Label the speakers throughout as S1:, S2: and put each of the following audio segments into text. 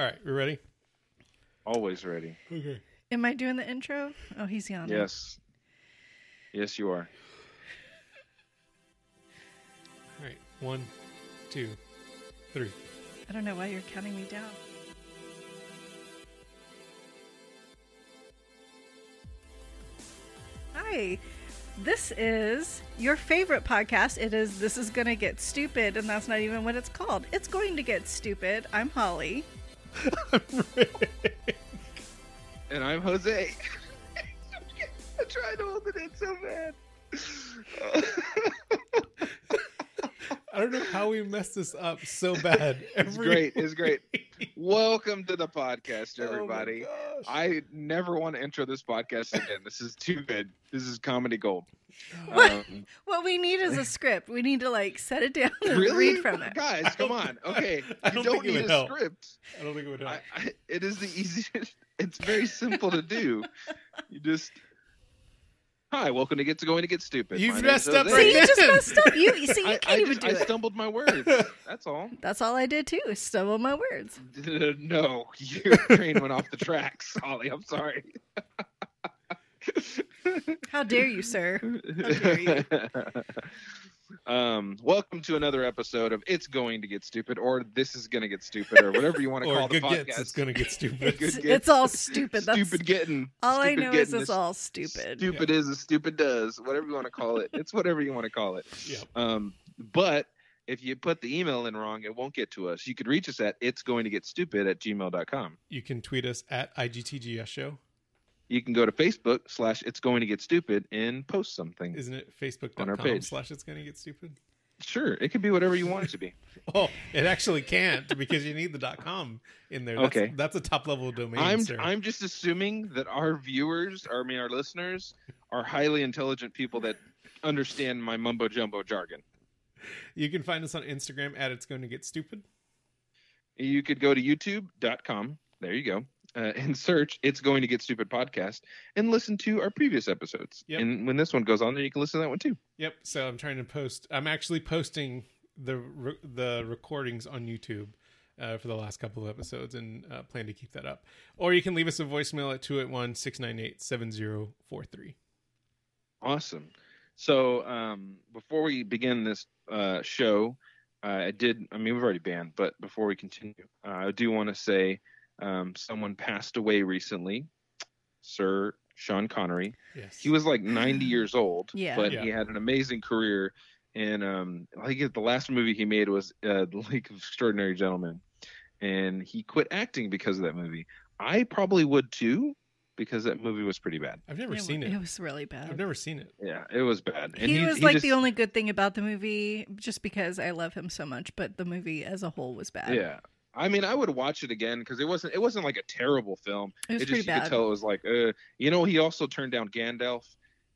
S1: All right, we ready?
S2: Always ready.
S1: Okay.
S3: Am I doing the intro? Oh, he's yawning.
S2: Yes. Yes, you are.
S1: All right. One, two, three.
S3: I don't know why you're counting me down. Hi. This is your favorite podcast. It is This is Gonna Get Stupid, and that's not even what it's called. It's going to get stupid. I'm Holly.
S2: And I'm Jose. I tried to hold it in so bad.
S1: I don't know how we messed this up so bad.
S2: it's
S1: every
S2: great. It's great. Welcome to the podcast,
S1: Oh
S2: everybody.
S1: gosh.
S2: I never want to intro this podcast again. This is too good. This is comedy gold.
S3: What?
S2: Um,
S3: What we need is a script. We need to like set it down and
S2: really?
S3: read from it.
S2: Guys, come on. Okay.
S1: I
S2: you
S1: don't
S2: don't
S1: think it
S2: need
S1: would
S2: a
S1: help.
S2: script.
S1: I don't think it would help.
S2: I, I, it is the easiest. It's very simple to do. You just. Hi, welcome to Get to Going to Get Stupid.
S1: You've messed up
S2: Jose.
S3: See, you
S1: right
S3: just
S1: then.
S3: messed up. You you see, you
S2: I,
S3: can't
S2: I
S3: even
S2: just,
S3: do
S2: I
S3: it.
S2: stumbled my words. That's all.
S3: That's all I did too. Is stumble my words.
S2: No, your train went off the tracks, Holly. I'm sorry.
S3: How dare you, sir? dare you.
S2: Um, welcome to another episode of It's Going to Get Stupid, or This is Gonna Get Stupid, or whatever you want to
S1: or
S2: call the podcast.
S1: gets, it's gonna get stupid.
S2: Good
S3: It's,
S2: gets.
S3: it's all stupid. That's
S2: stupid getting.
S3: all I
S2: stupid
S3: know is
S2: getting
S3: it's all stupid.
S2: Stupid is as stupid does. Whatever you want to call it. It's whatever you want to call it.
S1: Yep.
S2: Um, but if you put the email in wrong, it won't get to us. You could reach us at it's going to get stupid at gmail.com.
S1: You can tweet us at IGTGS show.
S2: You can go to Facebook slash it's going to get stupid and post something.
S1: Isn't it
S2: On our page.
S1: slash it's gonna get stupid?
S2: Sure, it could be whatever you want it to be.
S1: Oh, it actually can't because you need the dot com in there. That's,
S2: Okay.
S1: That's a top level domain,
S2: I'm
S1: sir.
S2: I'm just assuming that our viewers, or I mean our listeners, are highly intelligent people that understand my mumbo jumbo jargon.
S1: You can find us on Instagram at it's going to get stupid.
S2: You could go to youtube.com. There you go. Uh, and search "It's Going to Get Stupid" podcast and listen to our previous episodes.
S1: Yep.
S2: And when this one goes on, there you can listen to that one too.
S1: Yep. So I'm trying to post. I'm actually posting the re- the recordings on YouTube uh, for the last couple of episodes, and uh, plan to keep that up. Or you can leave us a voicemail at 281-698-7043.
S2: Awesome. So um, before we begin this uh, show, uh, I did. I mean, we've already banned, but before we continue, uh, I do want to say um, someone passed away recently, Sir Sean Connery.
S1: Yes.
S2: He was like 90 years old,
S3: Yeah.
S2: but
S1: Yeah.
S2: he had an amazing career. And um, I think the last movie he made was uh, The League of Extraordinary Gentlemen, and he quit acting because of that movie. I probably would too, because that movie was pretty bad.
S1: I've never
S3: it,
S1: seen
S3: It
S1: it.
S3: was really bad.
S1: I've never seen it.
S2: Yeah, it was bad. And
S3: he, was like
S2: just-
S3: the only good thing about the movie, just because I love him so much. But the movie as a whole was bad.
S2: Yeah. I mean, I would watch it again because it wasn't it wasn't like a terrible film.
S3: it was
S2: it
S3: pretty
S2: just you could tell it was like, uh, you know, he also turned down Gandalf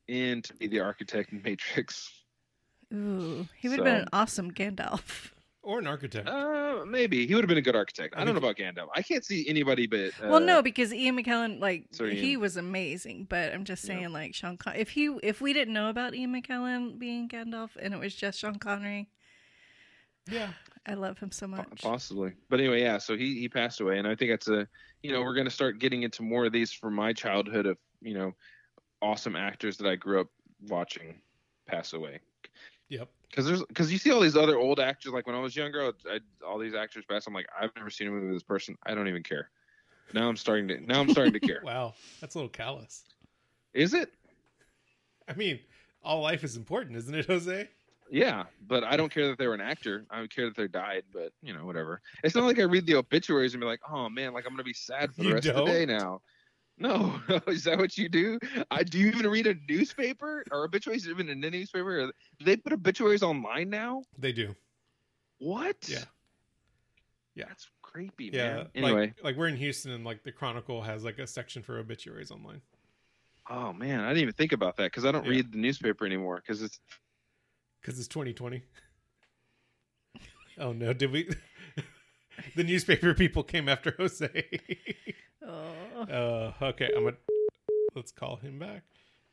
S2: in to be the architect in Matrix.
S3: Ooh, he would have been an awesome Gandalf.
S1: Or an architect.
S2: Uh, maybe he would have been a good architect. I,
S1: I
S2: don't know about Gandalf. I can't see anybody but. Uh,
S3: well, no, because Ian McKellen, like
S2: Sorry,
S3: he
S2: Ian.
S3: was amazing. But I'm just
S2: Yeah.
S3: saying, like Sean, Con- if he if we didn't know about Ian McKellen being Gandalf and it was just Sean Connery,
S1: yeah.
S3: I love him so much.
S2: possibly. But anyway, yeah. So he he passed away, and I think that's a you know we're gonna start getting into more of these from my childhood of you know awesome actors that I grew up watching pass away.
S1: Yep.
S2: Because there's because you see all these other old actors like when I was younger, I, I, all these actors pass. I'm like, I've never seen a movie with this person. I don't even care. Now I'm starting to now I'm starting to care.
S1: Wow. That's a little callous.
S2: Is it?
S1: I mean, all life is important, isn't it, Jose?
S2: Yeah, but I don't care that they were an actor. I don't care that they died, but you know, whatever. It's not like I read the obituaries and be like, oh man, like I'm gonna be sad for the
S1: You
S2: rest of the day now. No, is that what you do? I do you even read a newspaper or obituaries even in any newspaper? Or, do they put obituaries online now?
S1: They do.
S2: What?
S1: Yeah. Yeah.
S2: That's creepy,
S1: Yeah.
S2: man. Anyway,
S1: Like, like we're in Houston and like the Chronicle has like a section for obituaries online.
S2: oh man, I didn't even think about that because I don't
S1: Yeah.
S2: read the newspaper anymore because it's
S1: Because it's 2020. oh no, did we? the newspaper people came after Jose.
S3: Oh,
S1: uh, okay, I'm gonna let's call him back.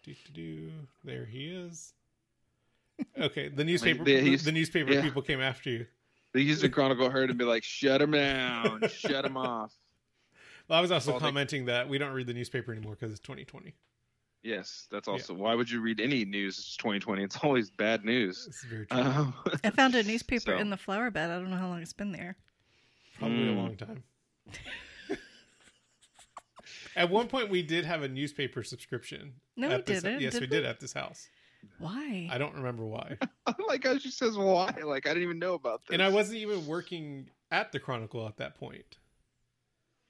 S1: Do, do, do. There he is. Okay, the newspaper
S2: the-
S1: the newspaper
S2: yeah.
S1: people came after you.
S2: The Houston Chronicle heard and be like, "Shut him down, shut him off."
S1: Well, I was also
S2: all they-
S1: commenting that we don't read the newspaper anymore because it's 2020.
S2: Yes, that's also why would you read any news? It's 2020. It's always bad news.
S1: This is very true.
S2: Um,
S3: I found a newspaper
S2: So-
S3: in the flower bed. I don't know how long it's been there.
S1: Probably a
S2: Mm.
S1: long time. At one point, we did have a newspaper subscription.
S3: No, we
S1: this-
S3: didn't,
S1: Yes,
S3: did
S1: we
S3: we?
S1: did at this house.
S3: Why?
S1: I don't remember why.
S2: I like how she says why. Like I didn't even know about this.
S1: and I wasn't even working at the Chronicle at that point.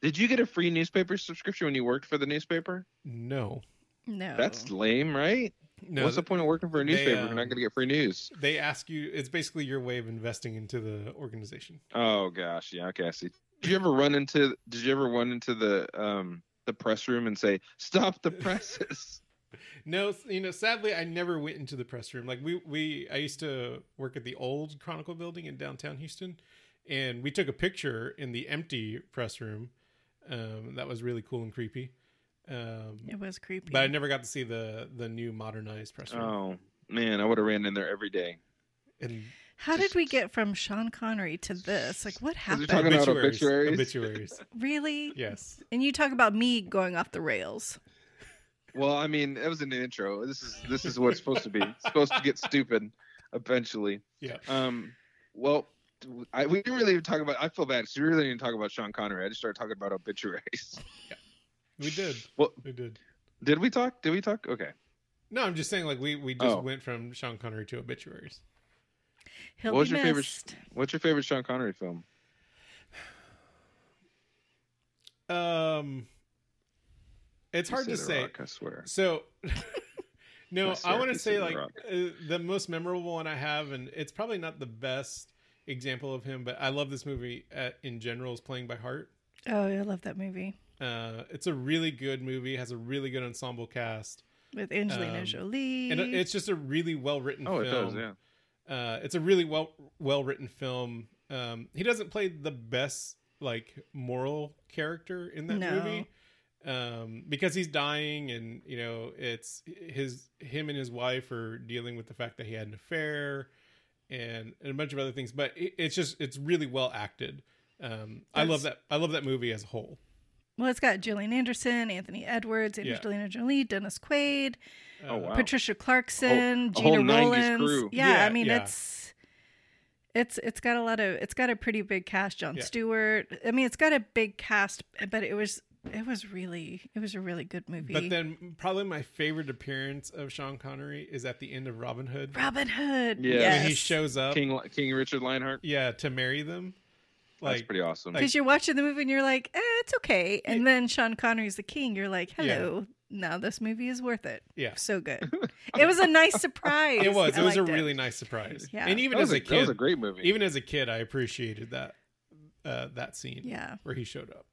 S2: Did you get a free newspaper subscription when you worked for the newspaper?
S1: No,
S3: no.
S2: That's lame, right?
S1: no.
S2: What's the point of working for a
S1: they,
S2: newspaper if you're
S1: um,
S2: not going to get free news?
S1: They ask you. It's basically your way of investing into the organization.
S2: Oh gosh, yeah, okay, I see. Did you ever run into? Did you ever run into the um the press room and say, "Stop the presses"?
S1: No, you know, sadly, I never went into the press room. Like we, we, I used to work at the old Chronicle building in downtown Houston, and we took a picture in the empty press room. Um, that was really cool and creepy. Um,
S3: It was creepy.
S1: but I never got to see the the new modernized press room.
S2: oh man, I would have ran in there every day.
S1: And
S3: How did we get from Sean Connery to this? Like, what
S2: you're
S3: happened?
S2: talking about
S1: obituaries,
S2: obituaries?
S1: obituaries.
S3: really?
S1: yes.
S3: And you talk about me going off the rails.
S2: Well, I mean, that was in the intro. This is this is what it's supposed to be. It's supposed to get stupid eventually.
S1: Yeah.
S2: Um. Well, I, we didn't really even talk about. I feel bad. 'cause we really didn't talk about Sean Connery. I just started talking about obituaries.
S1: We did.
S2: Well,
S1: We did.
S2: did we talk? Did we talk? Okay.
S1: No, I'm just saying, like we we just
S2: Oh.
S1: went from Sean Connery to obituaries.
S3: He'll
S2: What was
S3: be
S2: your favorite- What's your favorite Sean Connery film?
S1: Um, it's
S2: You
S1: hard to say.
S2: Rock, I swear.
S1: So, no,
S2: I
S1: I, want to say like
S2: Rock.
S1: uh, the most memorable one I have, and it's probably not the best example of him, but I love this movie at, in general. Is Playing by Heart.
S3: Oh, I love that movie
S1: Uh, it's a really good movie. Has a really good ensemble cast,
S3: with Angelina
S1: Um,
S3: Jolie.
S1: and it's just a really well written.
S2: Oh,
S1: film.
S2: it does. Yeah.
S1: Uh, it's a really well well written film. Um, he doesn't play the best like moral character in that
S3: No.
S1: movie um, because he's dying, and you know it's his him and his wife are dealing with the fact that he had an affair and, and a bunch of other things. But it, it's just it's really well acted. Um, I love that. I love that movie as a whole.
S3: Well, it's got Gillian Anderson, Anthony Edwards,
S1: Yeah.
S3: Angelina Jolie, Dennis Quaid,
S2: Oh, wow.
S3: Patricia Clarkson,
S2: A whole- a
S3: Gena
S2: 90s Rowlands.
S3: Yeah,
S1: Yeah,
S3: I mean
S1: yeah.
S3: it's it's it's got a lot of it's got a pretty big cast. Jon
S1: Yeah.
S3: Stewart. I mean, it's got a big cast, but it was it was really it was a really good movie.
S1: But then probably my favorite appearance of Sean Connery is at the end of Robin Hood.
S3: Robin Hood.
S2: Yeah.
S3: Yes.
S1: he shows up,
S2: King King Richard Lionheart.
S1: yeah, to marry them.
S2: That's pretty awesome.
S3: because you're watching the movie and you're like, eh, it's okay. And then Sean Connery's the king. You're like,
S1: Yeah.
S3: hello. Now this movie is worth it.
S1: yeah,
S3: So good. it was a nice surprise.
S1: it was.
S3: I
S1: It was a
S3: liked
S1: really nice surprise.
S3: Yeah.
S1: and even
S2: that,
S1: as
S2: was
S1: a
S2: a, that was a
S1: kid,
S2: great movie.
S1: even as a kid, I appreciated that uh, that scene.
S3: Yeah.
S1: where he showed up.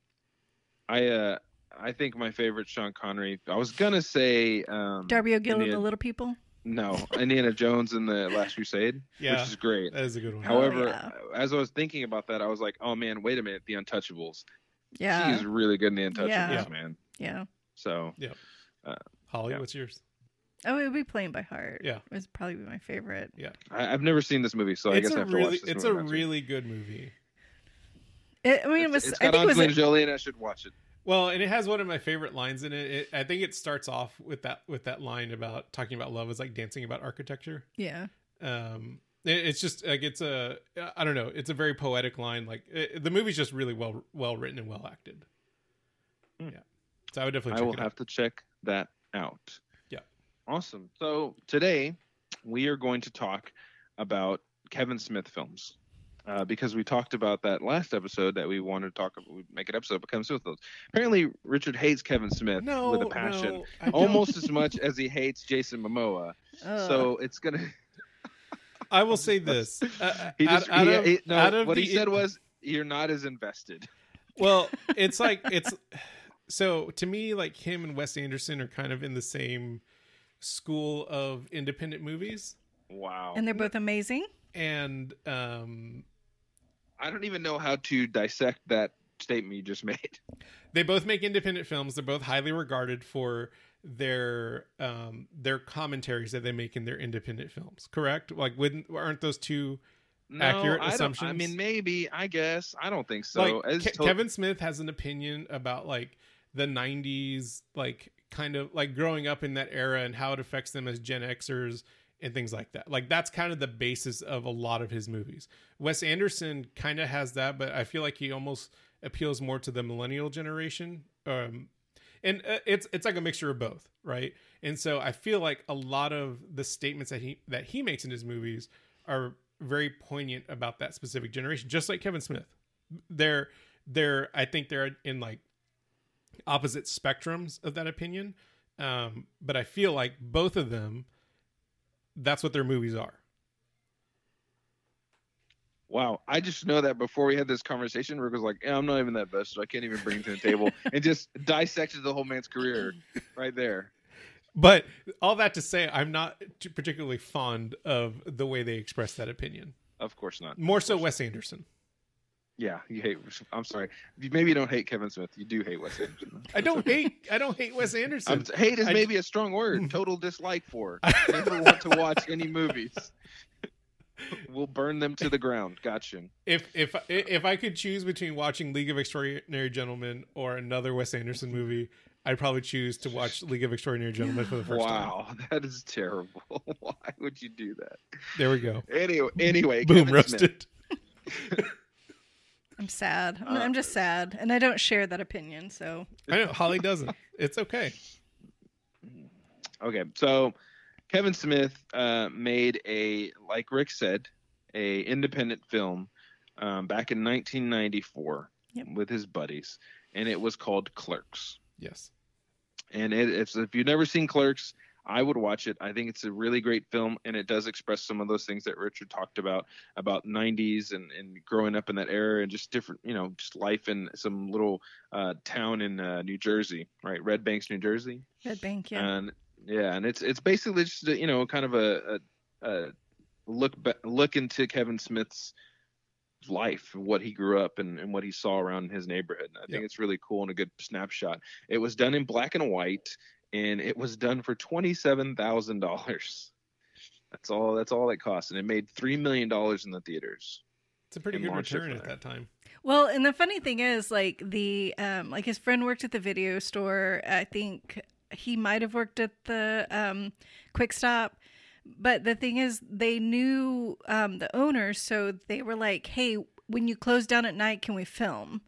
S2: I uh I think my favorite Sean Connery. I was gonna say um,
S3: Darby O'Gill and the Little People.
S2: No, Indiana Jones and the Last Crusade,
S1: Yeah,
S2: which is great.
S1: that is a good one.
S2: However, oh,
S3: yeah.
S2: as I was thinking about that, I was like, "Oh man, wait a minute, The Untouchables."
S3: Yeah.
S2: He's really good in The Untouchables,
S3: Yeah.
S2: man.
S3: Yeah.
S2: So Yeah.
S1: Uh, Holly,
S2: Yeah.
S1: what's yours?
S3: Oh, it would be playing by heart.
S1: Yeah.
S3: It was probably be my favorite.
S2: I, I've never seen this movie, so I guess I
S1: a
S2: have to watch this
S1: it's a really good movie.
S3: It, I mean, it was.
S2: it's
S3: I
S2: got
S3: think it was.
S2: Angelina Jolie, and I should watch it.
S1: Well, and it has one of my favorite lines in it. it. I think it starts off with that with that line about talking about love is like dancing about architecture.
S3: yeah.
S1: Um, it- it's just like it's a I don't know. It's a very poetic line. Like it, the movie's just really well well written and well acted.
S2: Hmm.
S1: Yeah, so I would definitely
S2: I will
S1: it
S2: have
S1: out.
S2: to check that out.
S1: Yeah.
S2: Awesome. So today we are going to talk about Kevin Smith films. Uh, because we talked about that last episode that we wanted to talk about, we'd make an episode about Kevin Smith films. Apparently, Richard hates Kevin Smith
S1: No,
S2: with a passion,
S1: no,
S2: almost as much as he hates Jason Momoa.
S3: Ugh.
S2: So it's gonna.
S1: I will say this. Uh,
S2: He just
S1: out
S2: he,
S1: of-
S2: he- no,
S1: out of
S2: what he said was, "You're not as invested."
S1: Well, it's like it's so to me like him and Wes Anderson are kind of in the same school of independent movies
S2: Wow.
S3: and they're both amazing.
S1: and um
S2: I don't even know how to dissect that statement you just made.
S1: they both make independent films they're both highly regarded for their um their commentaries that they make in their independent films correct like wouldn't aren't those two
S2: No,
S1: Accurate
S2: I don't- I mean, maybe. I guess. I don't think so.
S1: like Ke-
S2: to-
S1: Kevin Smith has an opinion about like the 90s like kind of like growing up in that era and how it affects them as Gen Xers and things like that. Like that's kind of the basis of a lot of his movies. Wes Anderson kind of has that, but I feel like he almost appeals more to the millennial generation. Um and uh, it's it's like a mixture of both, right? And so I feel like a lot of the statements that he that he makes in his movies are very poignant about that specific generation, just like Kevin Smith. They're they're I think they're in like opposite spectrums of that opinion. Um, but I feel like both of them that's what their movies are.
S2: Wow, I just know that before we had this conversation, Rick was like, yeah, "I'm not even that best, so I can't even bring it to the table," and just dissected the whole man's career right there.
S1: But all that to say, I'm not particularly fond of the way they express that opinion.
S2: Of course not.
S1: More so Wes Anderson.
S2: Yeah, you hate. I'm sorry. You- Maybe you don't hate Kevin Smith. You do hate Wes Anderson.
S1: I don't hate I don't hate Wes Anderson.
S2: I'm, hate is
S1: I-
S2: maybe a strong word. Total dislike for. Never want to watch any movies. we'll burn them to the ground. Gotcha.
S1: if if if I could choose between watching League of Extraordinary Gentlemen or another Wes Anderson movie, I'd probably choose to watch League of Extraordinary Gentlemen for the first time.
S2: Wow, that is terrible. Why would you do that?
S1: There we go.
S2: Anyway, anyway,
S1: Boom
S2: Kevin Smith.
S1: roasted.
S3: I'm sad. I'm,
S2: Uh,
S3: I'm just sad, and I don't share that opinion. So
S1: I know Holly doesn't. It's okay.
S2: Okay, so Kevin Smith uh, made a, like Rick said, a independent film um, back in 1994
S3: Yep.
S2: with his buddies, and it was called Clerks.
S1: Yes.
S2: And it, it's if you've never seen Clerks, I would watch it. I think it's a really great film, and it does express some of those things that Richard talked about about 90s and, and growing up in that era, and just different, you know, just life in some little uh, town in uh, New Jersey, right, Red Banks, New Jersey.
S3: Red Bank, yeah.
S2: And yeah, and it's it's basically just a, you know kind of a, a, a look ba- look into Kevin Smith's life, what he grew up and, and what he saw around his neighborhood. And I think
S1: Yeah.
S2: it's really cool and a good snapshot. It was done in black and white, and it was done for twenty seven thousand dollars. That's all. That's all it cost, and it made three million dollars in the theaters.
S1: It's a pretty good return at that time.
S3: Well, and the funny thing is, like the um, like his friend worked at the video store. I think he might have worked at the um, Quick Stop. But the thing is, they knew um, the owners, so they were like, "Hey, when you close down at night, can we film?"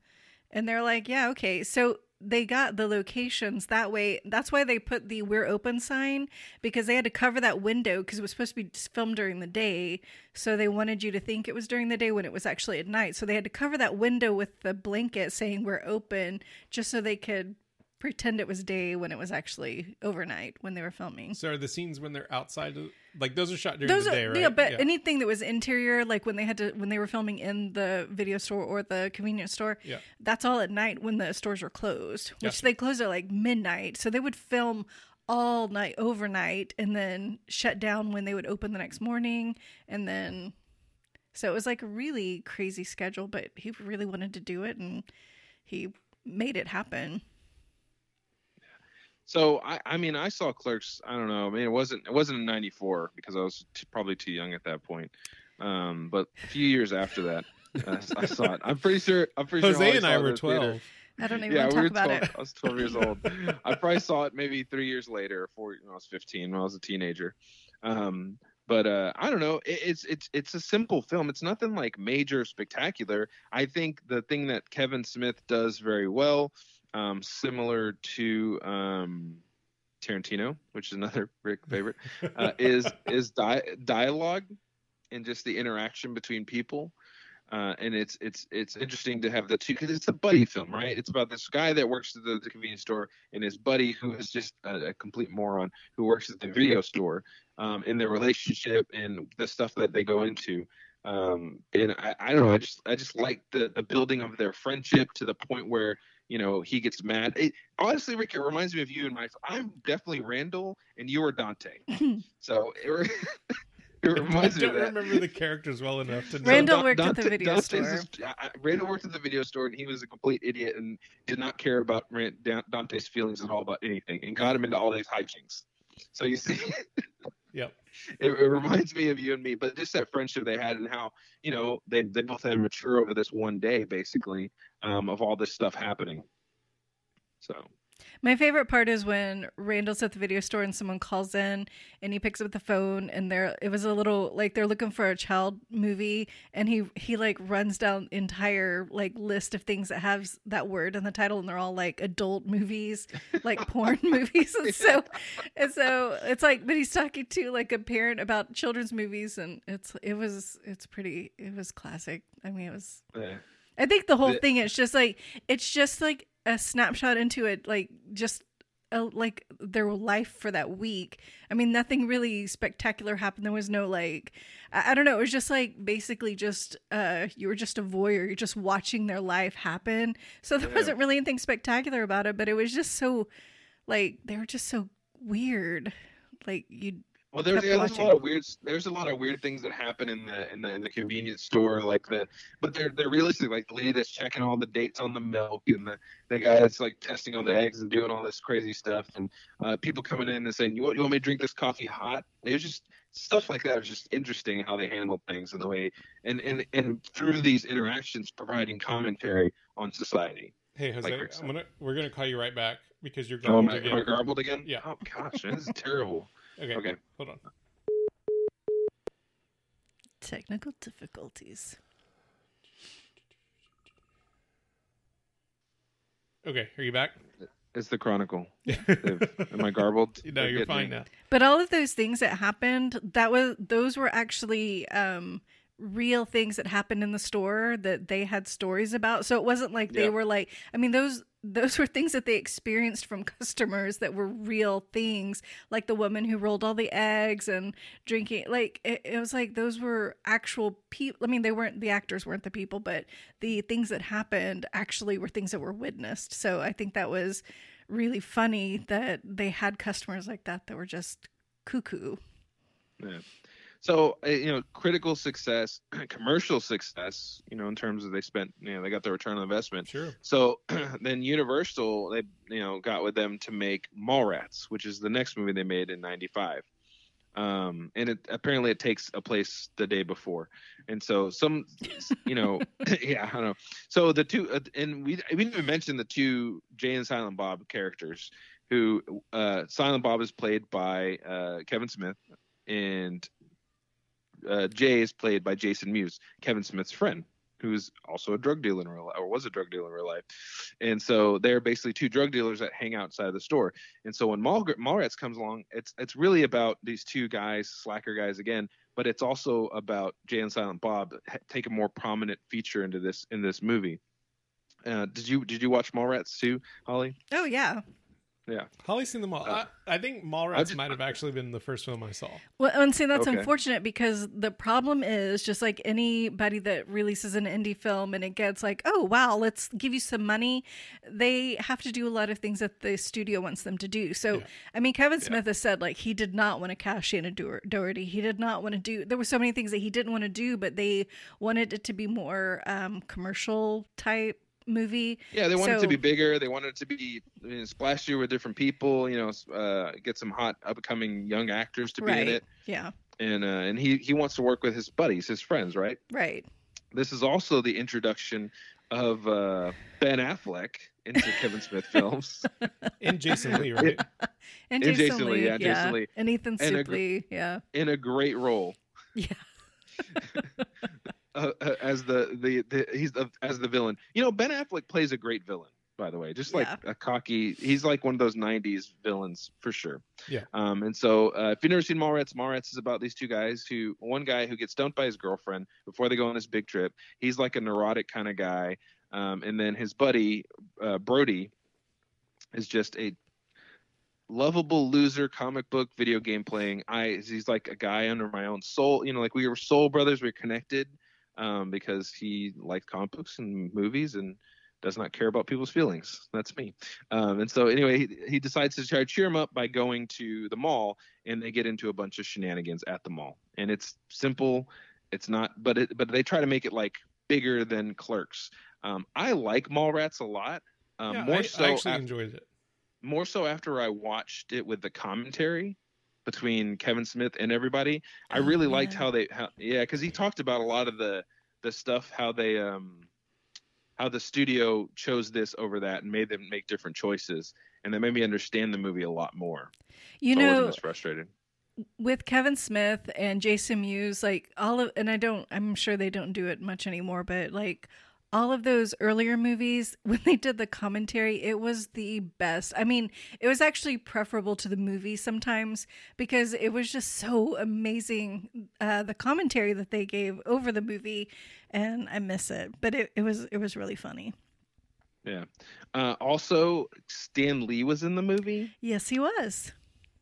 S3: And they're like, "Yeah, okay." So they got the locations that way. That's why they put the "We're open" sign because they had to cover that window because it was supposed to be filmed during the day. So they wanted you to think it was during the day when it was actually at night. So they had to cover that window with the blanket saying "We're open" just so they could pretend it was day when it was actually overnight when they were filming.
S1: So are the scenes when they're outside of, like those are shot during
S3: Those
S1: the
S3: are
S1: day, right?
S3: yeah, but anything that was interior, like when they had to when they were filming in the video store or the convenience store,
S1: Yeah.
S3: that's all at night when the stores were closed, which
S1: Gotcha.
S3: they closed at like midnight. So they would film all night overnight and then shut down when they would open the next morning, and then so it was like a really crazy schedule. But he really wanted to do it, and he made it happen.
S2: So I, I mean, I saw Clerks. I don't know. I mean, it wasn't it wasn't in '94 because I was t- probably too young at that point. Um, but a few years after that, uh, I saw it. I'm pretty sure. I'm pretty sure
S1: Jose and I
S2: it
S1: were
S2: in the theater.
S1: twelve.
S3: I don't even
S2: Yeah,
S3: want
S2: we
S3: to
S2: were
S3: talk about
S2: 12.
S3: it.
S2: I was 12 years old. I probably saw it maybe three years later, or four when I was 15, when I was a teenager. Um, but uh, I don't know. It, it's it's it's a simple film. It's nothing like major spectacular. I think the thing that Kevin Smith does very well, um, similar to um, Tarantino, which is another Rick favorite, uh, is is di- dialogue and just the interaction between people. Uh, and it's it's it's interesting to have the two because it's a buddy film, right? It's about this guy that works at the, the convenience store and his buddy who is just a, a complete moron who works at the video store, um, in their relationship and the stuff that they go into. Um, and I, I don't know, I just I just like the the building of their friendship to the point where you know he gets mad. It, honestly, Rick, it reminds me of you and my. I'm definitely Randall and you are Dante. So it, re- it
S1: I
S2: reminds me
S1: don't
S2: of that.
S1: remember the characters well enough to know.
S3: Randall
S2: Dan-
S3: worked at the video
S2: Dante's
S3: store.
S2: is- I- I- Randall worked at the video store, and he was a complete idiot and did not care about Ran- Dante's feelings at all about anything, and got him into all these hijinks. So you see,
S1: Yep.
S2: It, it reminds me of you and me, but just that friendship they had and how you know they they both had mature over this one day, basically, um, of all this stuff happening. So
S3: My favorite part is when Randall's at the video store and someone calls in and he picks up the phone and they're it was a little like they're looking for a child movie and he he like runs down entire like list of things that have that word in the title and they're all like adult movies, like porn movies. And so and so it's like but he's talking to like a parent about children's movies and it's it was it's pretty it was classic. I mean it was
S2: yeah.
S3: I think the whole thing is just like it's just like a snapshot into it, like just a, like their life for that week. I mean, nothing really spectacular happened. There was no like, I, I don't know. It was just like basically just uh, you were just a voyeur. You're just watching their life happen. So there
S2: Yeah.
S3: wasn't really anything spectacular about it, but it was just so like they were just so weird. Like you,
S2: Well, there's, yeah, there's a lot of weird. There's a lot of weird things that happen in the in the in the convenience store, like the. But they're they're realistic. Like the lady that's checking all the dates on the milk, and the the guy that's like testing all the eggs and doing all this crazy stuff, and uh, people coming in and saying, "You want you want me to drink this coffee hot?" It was just stuff like that. It just interesting how they handle things and the way and and and through these interactions, providing commentary on society.
S1: Hey Jose,
S2: Rick said.
S1: I'm gonna we're gonna call you right back because you're
S2: Oh,
S1: going
S2: am I,
S1: again.
S2: am garbled again?
S1: Yeah.
S2: Oh gosh, this is terrible.
S1: Okay.
S2: Okay.
S1: Hold on.
S3: technical difficulties.
S1: Okay. Are you back?
S2: It's the Chronicle. Am I garbled?
S1: no,
S2: They're
S1: you're fine
S2: me.
S1: now.
S3: But all of those things that happened, that was those were actually um real things that happened in the store that they had stories about. So it wasn't like they
S2: Yeah.
S3: were like I mean those those were things that they experienced from customers that were real things, like the woman who rolled all the eggs and drinking. Like it, it was like those were actual people. I mean, they weren't the actors weren't the people, but the things that happened actually were things that were witnessed. So I think that was really funny that they had customers like that that were just cuckoo.
S2: Yeah. So uh, you know, critical success, commercial success. You know, in terms of they spent, you know, they got their return on investment.
S1: Sure.
S2: So then Universal, they you know got with them to make Mallrats, which is the next movie they made in '95. Um, and it apparently it takes a place the day before, and so some, you know, yeah, I don't know. So the two, uh, and we we didn't even mention the two Jay and Silent Bob characters, who uh, Silent Bob is played by uh, Kevin Smith, and uh, Jay is played by Jason Mewes, Kevin Smith's friend, who's also a drug dealer in real life, or was a drug dealer in real life. And so they're basically two drug dealers that hang outside of the store. And so when Mall, Mallrats comes along, it's it's really about these two guys, slacker guys again, but it's also about Jay and Silent Bob take a more prominent feature into this in this movie. Uh, did you did you watch Mallrats too, Holly?
S3: Oh yeah.
S1: Holly's seen them all.
S2: Uh,
S1: I, I think Mallrats
S2: I just-
S1: might have actually been the first film I saw.
S3: Well, and see, that's
S2: Okay.
S3: unfortunate because the problem is just like anybody that releases an indie film and it gets like, oh, wow, let's give you some money. They have to do a lot of things that the studio wants them to do. So,
S1: Yeah.
S3: I mean, Kevin Smith has said like he did not want to cash in a Doher- Doherty. He did not want to do, there were so many things that he didn't want to do, but they wanted it to be more um, commercial type movie.
S2: Yeah, they wanted it to be bigger. They wanted it to be you know, splashier with different people. You know, uh, get some hot up and coming young actors to be
S3: right.
S2: in it.
S3: Yeah.
S2: And uh, and he he wants to work with his buddies, his friends, right?
S3: Right.
S2: This is also the introduction of uh, Ben Affleck into Kevin Smith films.
S1: And Jason Lee, right?
S3: And
S2: And
S3: Jason,
S2: Jason Lee,
S3: Lee,
S2: yeah, Jason Lee.
S3: And Ethan
S2: And
S3: Suplee, yeah.
S2: in a great role
S3: Yeah.
S2: uh, uh, as the, the the he's the, as the villain. You know, Ben Affleck plays a great villain, by the way. Just like
S3: Yeah.
S2: a cocky, he's like one of those '90s villains for sure.
S1: Yeah.
S2: Um, and so uh, if you've never seen Mallrats, Mallrats is about these two guys who, one guy who gets dumped by his girlfriend before they go on this big trip. He's like a neurotic kind of guy, um, and then his buddy uh, Brody is just a lovable loser comic book video game playing i he's like a guy under my own soul you know like we were soul brothers we are connected um, because he likes comic books and movies and does not care about people's feelings. That's me. Um, and so anyway he, he decides to try to cheer him up by going to the mall and they get into a bunch of shenanigans at the mall. And it's simple. It's not but it but they try to make it like bigger than clerks. Um, i like mallrats a lot um,
S1: yeah,
S2: more
S1: I,
S2: so
S1: I actually
S2: af-
S1: enjoyed it.
S2: more so after I watched it with the commentary. Between Kevin Smith and everybody. I
S3: Oh,
S2: really liked how they, how, yeah, because he talked about a lot of the the stuff how they um how the studio chose this over that and made them make different choices, and that made me understand the movie a lot more.
S3: You
S2: so I wasn't
S3: know,
S2: as frustrated.
S3: with Kevin Smith and Jason Mewes, like all of, and I don't, I'm sure they don't do it much anymore, but like all of those earlier movies, when they did the commentary, it was the best. I mean, it was actually preferable to the movie sometimes because it was just so amazing, uh, the commentary that they gave over the movie, and I miss it. But it, it was, it was really funny.
S2: Yeah. Uh, also, Stan Lee was in the movie.
S3: Yes, he was.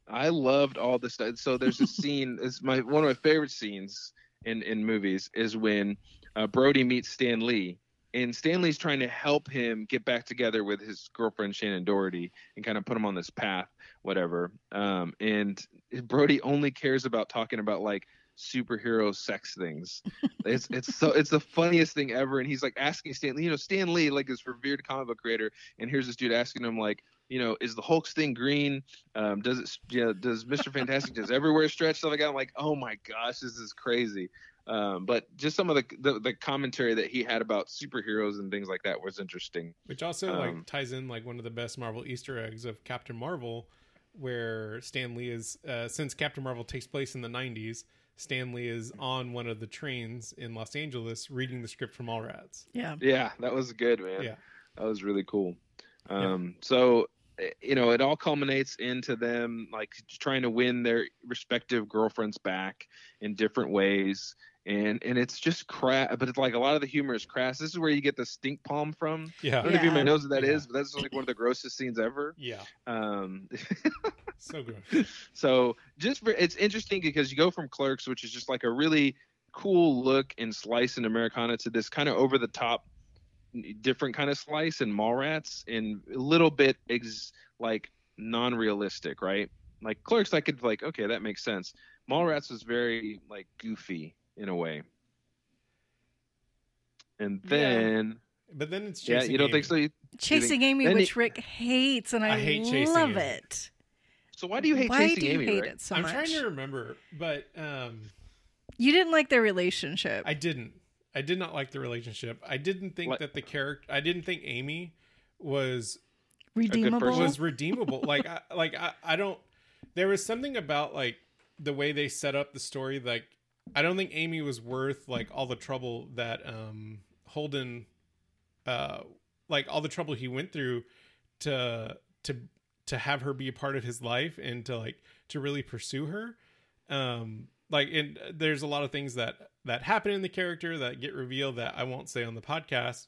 S2: I loved all this stuff. So there's a scene. It's my one of my favorite scenes in in movies is when uh, Brody meets Stan Lee, and Stan Lee's trying to help him get back together with his girlfriend Shannen Doherty and kind of put him on this path, whatever. Um, and Brody only cares about talking about like superhero sex things. it's it's so it's the funniest thing ever. And he's like asking Stanley, you know, Stan Lee like this revered comic book creator, and here's this dude asking him like. You know, is the Hulk's thing green? Um, does it? You know, does Mister Fantastic does everywhere stretch stuff like that? I'm like, oh my gosh, this is crazy. Um, but just some of the, the the commentary that he had about superheroes and things like that was interesting.
S1: which also
S2: Um,
S1: like ties in like one of the best Marvel Easter eggs of Captain Marvel, where Stan Lee is uh, since Captain Marvel takes place in the '90s. Stan Lee is on one of the trains in Los Angeles reading the script from Mallrats.
S3: Yeah.
S2: Yeah, that was good, man.
S1: Yeah.
S2: that was really cool. Um, so eh, you know, it all culminates into them like trying to win their respective girlfriends back in different ways. And and it's just crass, but it's like a lot of the humor is crass. This is where you get the stink palm from.
S1: Yeah, I
S2: don't know if anybody
S3: Yeah.
S2: knows what that is,
S1: Yeah.
S2: but that's like one of the grossest scenes ever.
S1: yeah,
S2: Um,
S1: so gross.
S2: so just for, it's interesting because you go from Clerks, which is just like a really cool look and slice in Americana, to this kind of over the top, different kind of slice in Mallrats, and a little bit ex, like non realistic, right? Like Clerks, I could like okay, that makes sense. Mallrats was very like goofy in a way, and
S1: Yeah.
S2: then
S1: But then it's
S2: yeah, you don't
S1: Amy.
S2: think so? You-
S3: Chasing Amy, which
S2: he-
S3: Rick hates, and I,
S1: I hate Chasing
S3: love
S1: Amy.
S3: it.
S2: So why do you hate
S3: Why
S2: chasing
S3: do you
S2: Amy?
S3: hate
S2: Rick?
S3: it so
S1: I'm
S3: much?
S1: trying to remember, but um,
S3: You didn't like their relationship.
S1: I didn't. I did not like the relationship. I didn't think
S2: What-
S1: that the character. I didn't think Amy was
S3: Redeemable.
S1: was redeemable. like I like I, I don't there was something about like the way they set up the story like I don't think Amy was worth like all the trouble that um Holden uh like all the trouble he went through to to to have her be a part of his life and to like to really pursue her. Um like and there's a lot of things that that happen in the character that get revealed that I won't say on the podcast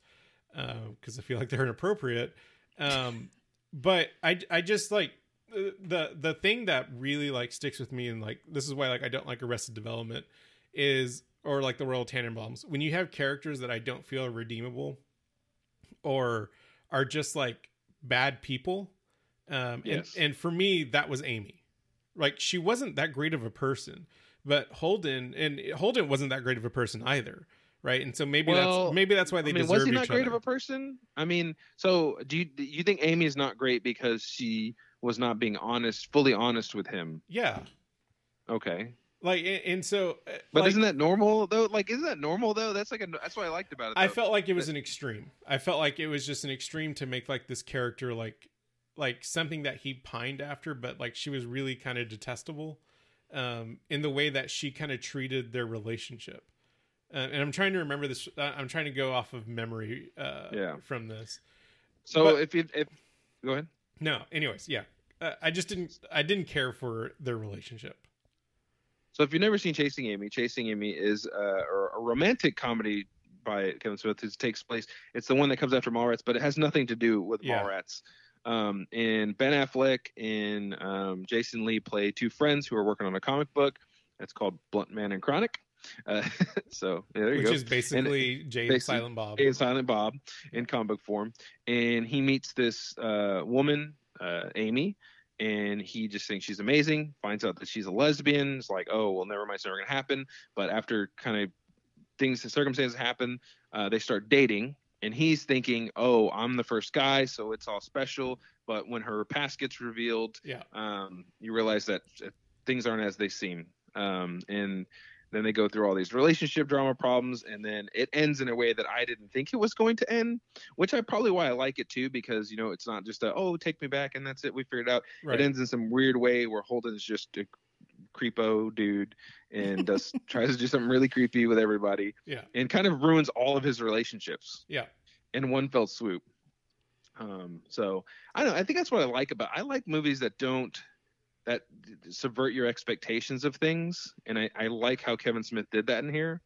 S1: because I feel like they're inappropriate. Um but i i just like uh, the the thing that really like sticks with me and like this is why like i don't like arrested development is or like the royal Tenenbaums when you have characters that i don't feel are redeemable or are just like bad people um
S2: Yes.
S1: and and for me that was amy like she wasn't that great of a person but holden and holden wasn't that great of a person either right and so maybe
S2: Well,
S1: that's maybe that's why they
S2: I mean,
S1: deserve
S2: was he not great
S1: other.
S2: of a person? I mean, so do you do you think Amy is not great because she was not being honest, fully honest with him?
S1: yeah
S2: Okay,
S1: like and, and so uh,
S2: but
S1: like,
S2: isn't that normal though? Like, isn't that normal though? That's like a that's what I liked about it.
S1: I felt like it was an extreme. I felt like it was just an extreme to make like this character like like something that he pined after, but like she was really kind of detestable um, in the way that she kind of treated their relationship. Uh, and I'm trying to remember this. Uh, I'm trying to go off of memory uh,
S2: Yeah.
S1: from this.
S2: so
S1: but-
S2: if you if go ahead.
S1: No, anyways, yeah. Uh, I just didn't. I didn't care for their relationship.
S2: So if you've never seen Chasing Amy, Chasing Amy is uh, a, a romantic comedy by Kevin Smith. It takes place. It's the one that comes after Mallrats, but it has nothing to do with
S1: Yeah.
S2: Mallrats. Um, and Ben Affleck and um, Jason Lee play two friends who are working on a comic book. It's called Blunt Man and Chronic. Uh, so yeah, there you
S1: Which
S2: go.
S1: is basically Jay and Silent Bob.
S2: and Silent Bob in comic book form, and he meets this uh, woman, uh, Amy, and he just thinks she's amazing. Finds out that she's a lesbian. It's like, oh well, never mind, it's never gonna happen. But after kind of things, and circumstances happen, uh, they start dating, and he's thinking, oh, I'm the first guy, so it's all special. But when her past gets revealed,
S1: Yeah.
S2: um, you realize that things aren't as they seem. Um, and then they go through all these relationship drama problems, and then it ends in a way that I didn't think it was going to end, which I probably why I like it too, because you know it's not just a oh take me back and that's it we figured it out.
S1: Right.
S2: It ends in some weird way where Holden's just a creepo dude and does tries to do something really creepy with everybody
S1: yeah.
S2: and kind of ruins all of his relationships
S1: Yeah.
S2: in one fell swoop. Um, so I don't know. I think that's what I like about. I like movies that don't that subvert your expectations of things, and I, I like how Kevin Smith did that in here.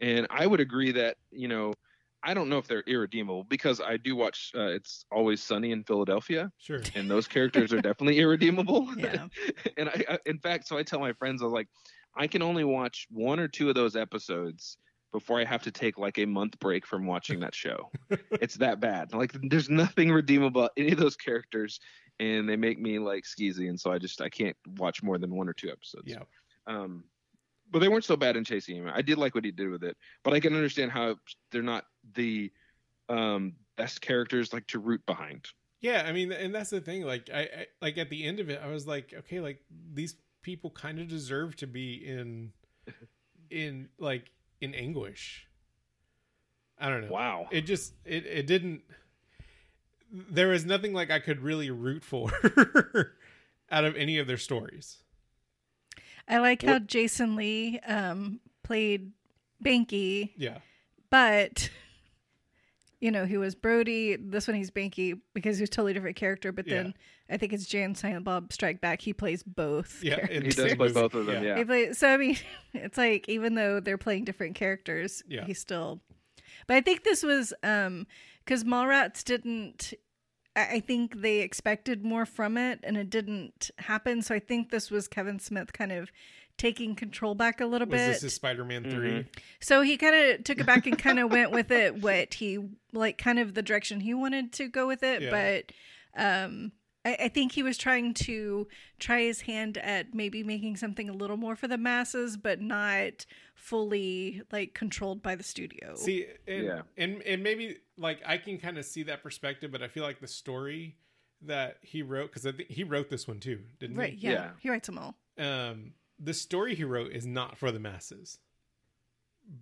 S2: And I would agree that you know I don't know if they're irredeemable because I do watch uh, It's Always Sunny in Philadelphia,
S1: Sure.
S2: and those characters are definitely irredeemable.
S3: Yeah.
S2: and I, I, in fact, so I tell my friends, I was like, I can only watch one or two of those episodes before I have to take like a month break from watching that show. it's that bad. Like, there's nothing redeemable about any of those characters, and they make me like skeezy, and so I just I can't watch more than one or two episodes.
S1: Yeah.
S2: Um, but they weren't so bad in Chasing Amy. I did like what he did with it, but I can understand how they're not the um, best characters like to root behind.
S1: Yeah, I mean, and that's the thing. Like, I, I like at the end of it, I was like, okay, like these people kind of deserve to be in, in like in anguish. I don't know.
S2: Wow.
S1: It just it it didn't. There was nothing like I could really root for out of any of their stories.
S3: I like how Jason Lee um, played Banky,
S1: Yeah,
S3: but you know he was Brody. This one he's Banky because he's a totally different character. But then I think it's Jay and Silent Bob Strike Back. He plays both.
S1: yeah.
S3: characters.
S1: in
S2: He does play both of them. Yeah.
S3: He plays, so I mean, it's like even though they're playing different characters,
S1: Yeah.
S3: he's still. But I think this was um because Mallrats didn't. I I think they expected more from it, and it didn't happen. So I think this was Kevin Smith kind of taking control back a little
S1: Was
S3: bit.
S1: this his Spider-Man
S2: Mhm.
S1: three?
S3: So he kind of took it back and kind of went with it what he like kind of the direction he wanted to go with it.
S1: Yeah.
S3: But um I, I think he was trying to try his hand at maybe making something a little more for the masses, but not fully like controlled by the studio.
S1: See, and,
S2: Yeah.
S1: and and maybe like I can kind of see that perspective, but I feel like the story that he wrote because I think he wrote this one too, didn't
S3: right,
S1: he?
S3: yeah.
S2: Yeah.
S3: He writes them all.
S1: Um, the story he wrote is not for the masses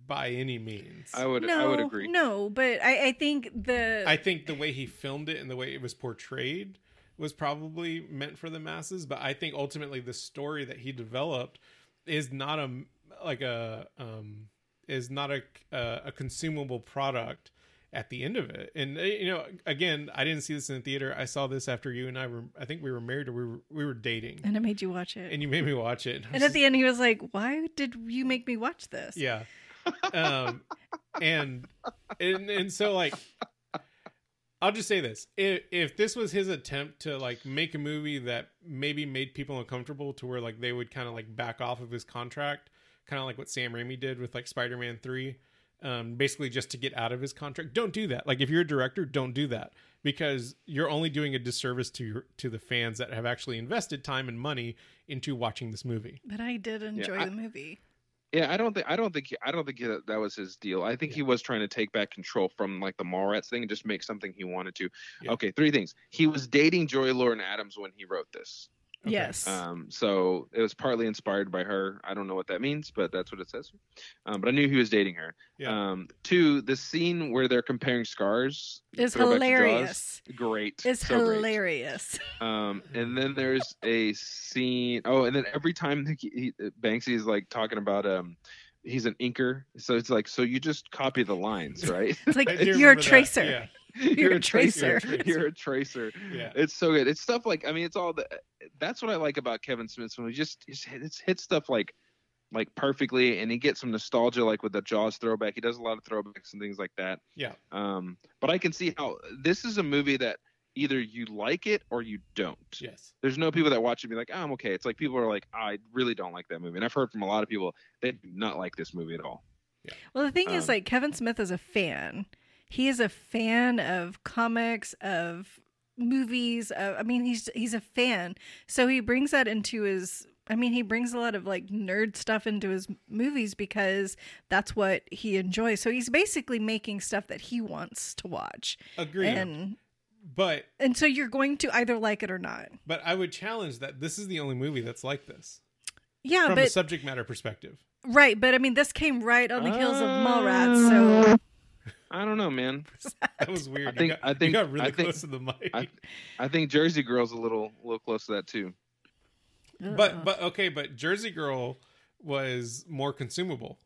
S1: by any means.
S2: I would
S3: no,
S2: I would agree.
S3: No, but I, I think the
S1: I think the way he filmed it and the way it was portrayed was probably meant for the masses, but I think ultimately the story that he developed is not a like a um is not a a, a consumable product at the end of it. And uh, you know, again, I didn't see this in the theater. I saw this after you and I were I think we were married or we were we were dating.
S3: and it made you watch it.
S1: And you made me watch it. I
S3: And
S1: was
S3: at the end, he was like, "Why did you make me watch this?"
S1: yeah um and and and so like i'll just say this if if this was his attempt to like make a movie that maybe made people uncomfortable to where like they would kind of like back off of his contract kind of like what sam raimi did with like spider-man 3 um basically just to get out of his contract don't do that like if you're a director don't do that because you're only doing a disservice to your to the fans that have actually invested time and money into watching this movie
S3: But I did enjoy
S2: I-
S3: the movie.
S2: Yeah, I don't think I don't think I don't think that, that was his deal. I think he was trying to take back control from like the Mallrats thing and just make something he wanted to.
S1: Yeah.
S2: Okay, three things. He was dating Joey Lauren Adams when he wrote this.
S1: Okay.
S3: Yes.
S2: Um, so it was partly inspired by her. I don't know what that means, but that's what it says. Um, but I knew he was dating her.
S1: Yeah.
S2: Um, two, the scene where they're comparing scars. is to Jaws,
S3: hilarious.
S2: Great.
S3: It's
S2: so great.
S3: hilarious.
S2: Um, and then there's a scene. Oh, and then every time he, he, Banky is like talking about um, he's an inker. So it's like, so you just copy the lines, right?
S3: It's like you're a tracer.
S1: yeah
S3: You're a tracer.
S2: You're a tracer.
S1: yeah
S2: It's so good. It's stuff like I mean, it's all the. That's what I like about Kevin Smith's when he just it's, it's hit stuff like like perfectly, and he gets some nostalgia like with the Jaws throwback. He does a lot of throwbacks and things like that.
S1: Yeah.
S2: Um, but I can see how this is a movie that either you like it or you don't.
S1: yes
S2: There's no people that watch it and be like, oh, I'm okay. It's like people are like, I really don't like that movie, and I've heard from a lot of people they do not like this movie at all. yeah.
S3: Well, the thing is,
S2: Um,
S3: like Kevin Smith is a fan. He is a fan of comics, of movies. Of, I mean, he's he's a fan, so he brings that into his. I mean, he brings a lot of like nerd stuff into his movies because that's what he enjoys. So he's basically making stuff that he wants to watch,
S1: agreed
S3: and
S1: but
S3: and so you're going to either like it or not.
S1: But I would challenge that this is the only movie that's like this.
S3: Yeah,
S1: from a
S3: but
S1: subject matter perspective.
S3: right, but I mean, this came right on the heels of Mallrats, so oh.
S2: I don't know, man.
S1: That was weird.
S2: I think-
S1: you got,
S2: I think-
S1: you got really
S2: I think-
S1: close to the mic.
S2: I- I think Jersey Girl's a little, a little close to that too.
S1: but
S3: Ugh.
S1: but okay, but Jersey Girl was more consumable.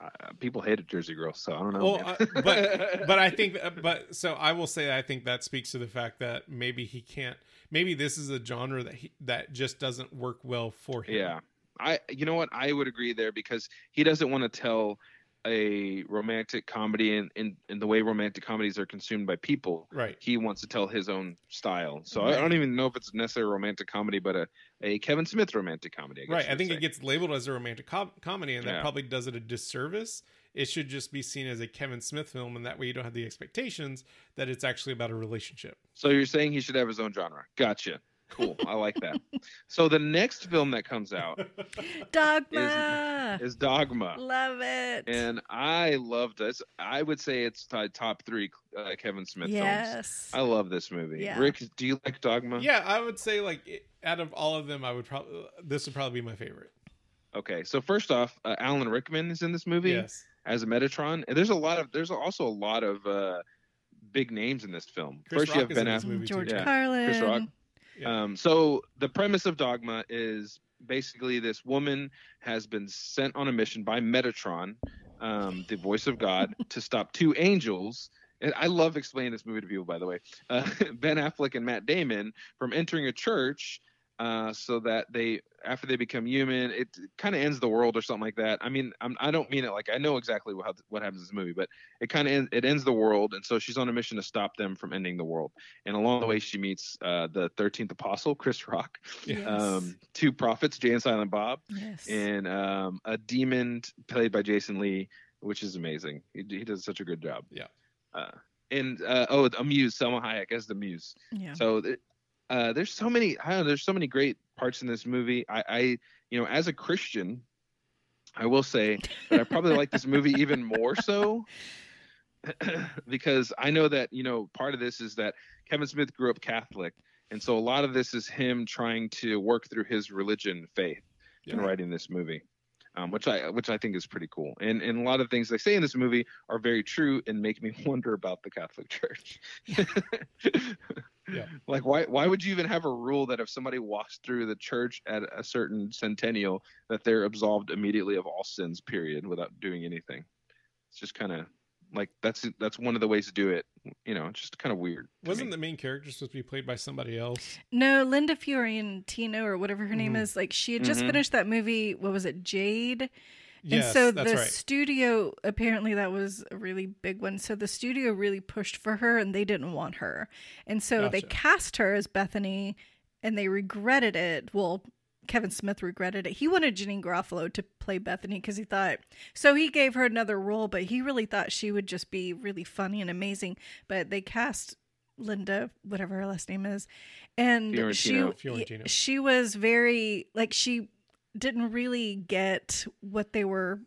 S2: Uh, people hated Jersey Girl, so I don't know.
S1: Well, uh, but but I think uh, but so I will say I think that speaks to the fact that maybe he can't. Maybe this is a genre that he, that just doesn't work well for him.
S2: yeah, I, you know what, I would agree there because he doesn't want to tell a romantic comedy in, in, in the way romantic comedies are consumed by people.
S1: Right.
S2: He wants to tell his own style. So
S1: Right.
S2: I don't even know if it's necessarily a romantic comedy, but a, a Kevin Smith romantic comedy. I
S1: Right. I think
S2: say.
S1: it gets labeled as a romantic com- comedy, and that
S2: Yeah.
S1: probably does it a disservice. It should just be seen as a Kevin Smith film, and that way you don't have the expectations that it's actually about a relationship.
S2: So you're saying he should have his own genre. Gotcha. Cool. I like that. So the next film that comes out
S3: Dogma.
S2: is Dogma.
S3: Love it.
S2: And I love this. I would say it's t- top three uh, Kevin Smith films.
S3: yes.
S2: I love this movie.
S3: Yeah.
S2: Rick, do you like Dogma?
S1: yeah, I would say like out of all of them, I would probably this would probably be my favorite.
S2: Okay. So first off, uh, Alan Rickman is in this movie
S1: Yes.
S2: as a Metatron, and there's a lot of there's also a lot of uh, big names in this film.
S1: Chris
S2: first, you have Ben Affleck.
S1: movie too.
S3: George
S2: Yeah.
S3: Carlin.
S2: Chris Rock.
S1: Yeah.
S2: Um, so the premise of Dogma is basically this woman has been sent on a mission by Metatron, um, the voice of God, to stop two angels. And I love explaining this movie to people, by the way. Uh, ben Affleck and Matt Damon from entering a church, uh, so that they, after they become human, it kind of ends the world or something like that. I mean, I'm, I don't mean it like I know exactly what what happens in this movie, but it kind of it ends the world, and so she's on a mission to stop them from ending the world. And along the way, she meets uh, the thirteenth apostle, Chris Rock,
S3: Yes.
S2: um, two prophets, Jay and Silent Bob,
S3: yes.
S2: and um, a demon played by Jason Lee, which is amazing. He, he does such a good job.
S1: Yeah.
S2: Uh, and uh, oh, a muse, Salma Hayek as the muse.
S3: yeah.
S2: So uh, there's so many. I don't know. There's so many great parts in this movie. I, I, you know, as a Christian, I will say that I probably like this movie even more so because I know that you know part of this is that Kevin Smith grew up Catholic, and so a lot of this is him trying to work through his religion faith in writing this movie. Um, which I which I think is pretty cool, and and a lot of things they say in this movie are very true and make me wonder about the Catholic Church.
S1: Yeah.
S2: Like why why would you even have a rule that if somebody walks through the church at a certain centennial that they're absolved immediately of all sins, period, without doing anything? It's just kind of like that's that's one of the ways to do it. You know, it's just kind of weird.
S1: Wasn't the main character supposed to be played by somebody else?
S3: No, Linda Fiorentino or whatever her name
S1: Mhm.
S3: is, like she had just
S2: Mhm.
S3: finished that movie. What was it, Jade?
S1: Yes,
S3: and so
S1: that's
S3: the
S1: right.
S3: studio apparently that was a really big one. So the studio really pushed for her, and they didn't want her, and so they cast her as Bethany, and they regretted it. Well. Kevin Smith regretted it. He wanted Janeane Garofalo to play Bethany because he thought so. He gave her another role, but he really thought she would just be really funny and amazing. But they cast Linda, whatever her last name is, and
S2: Fiorentino.
S3: she
S1: Fiorentino.
S3: she was very like she didn't really get what they were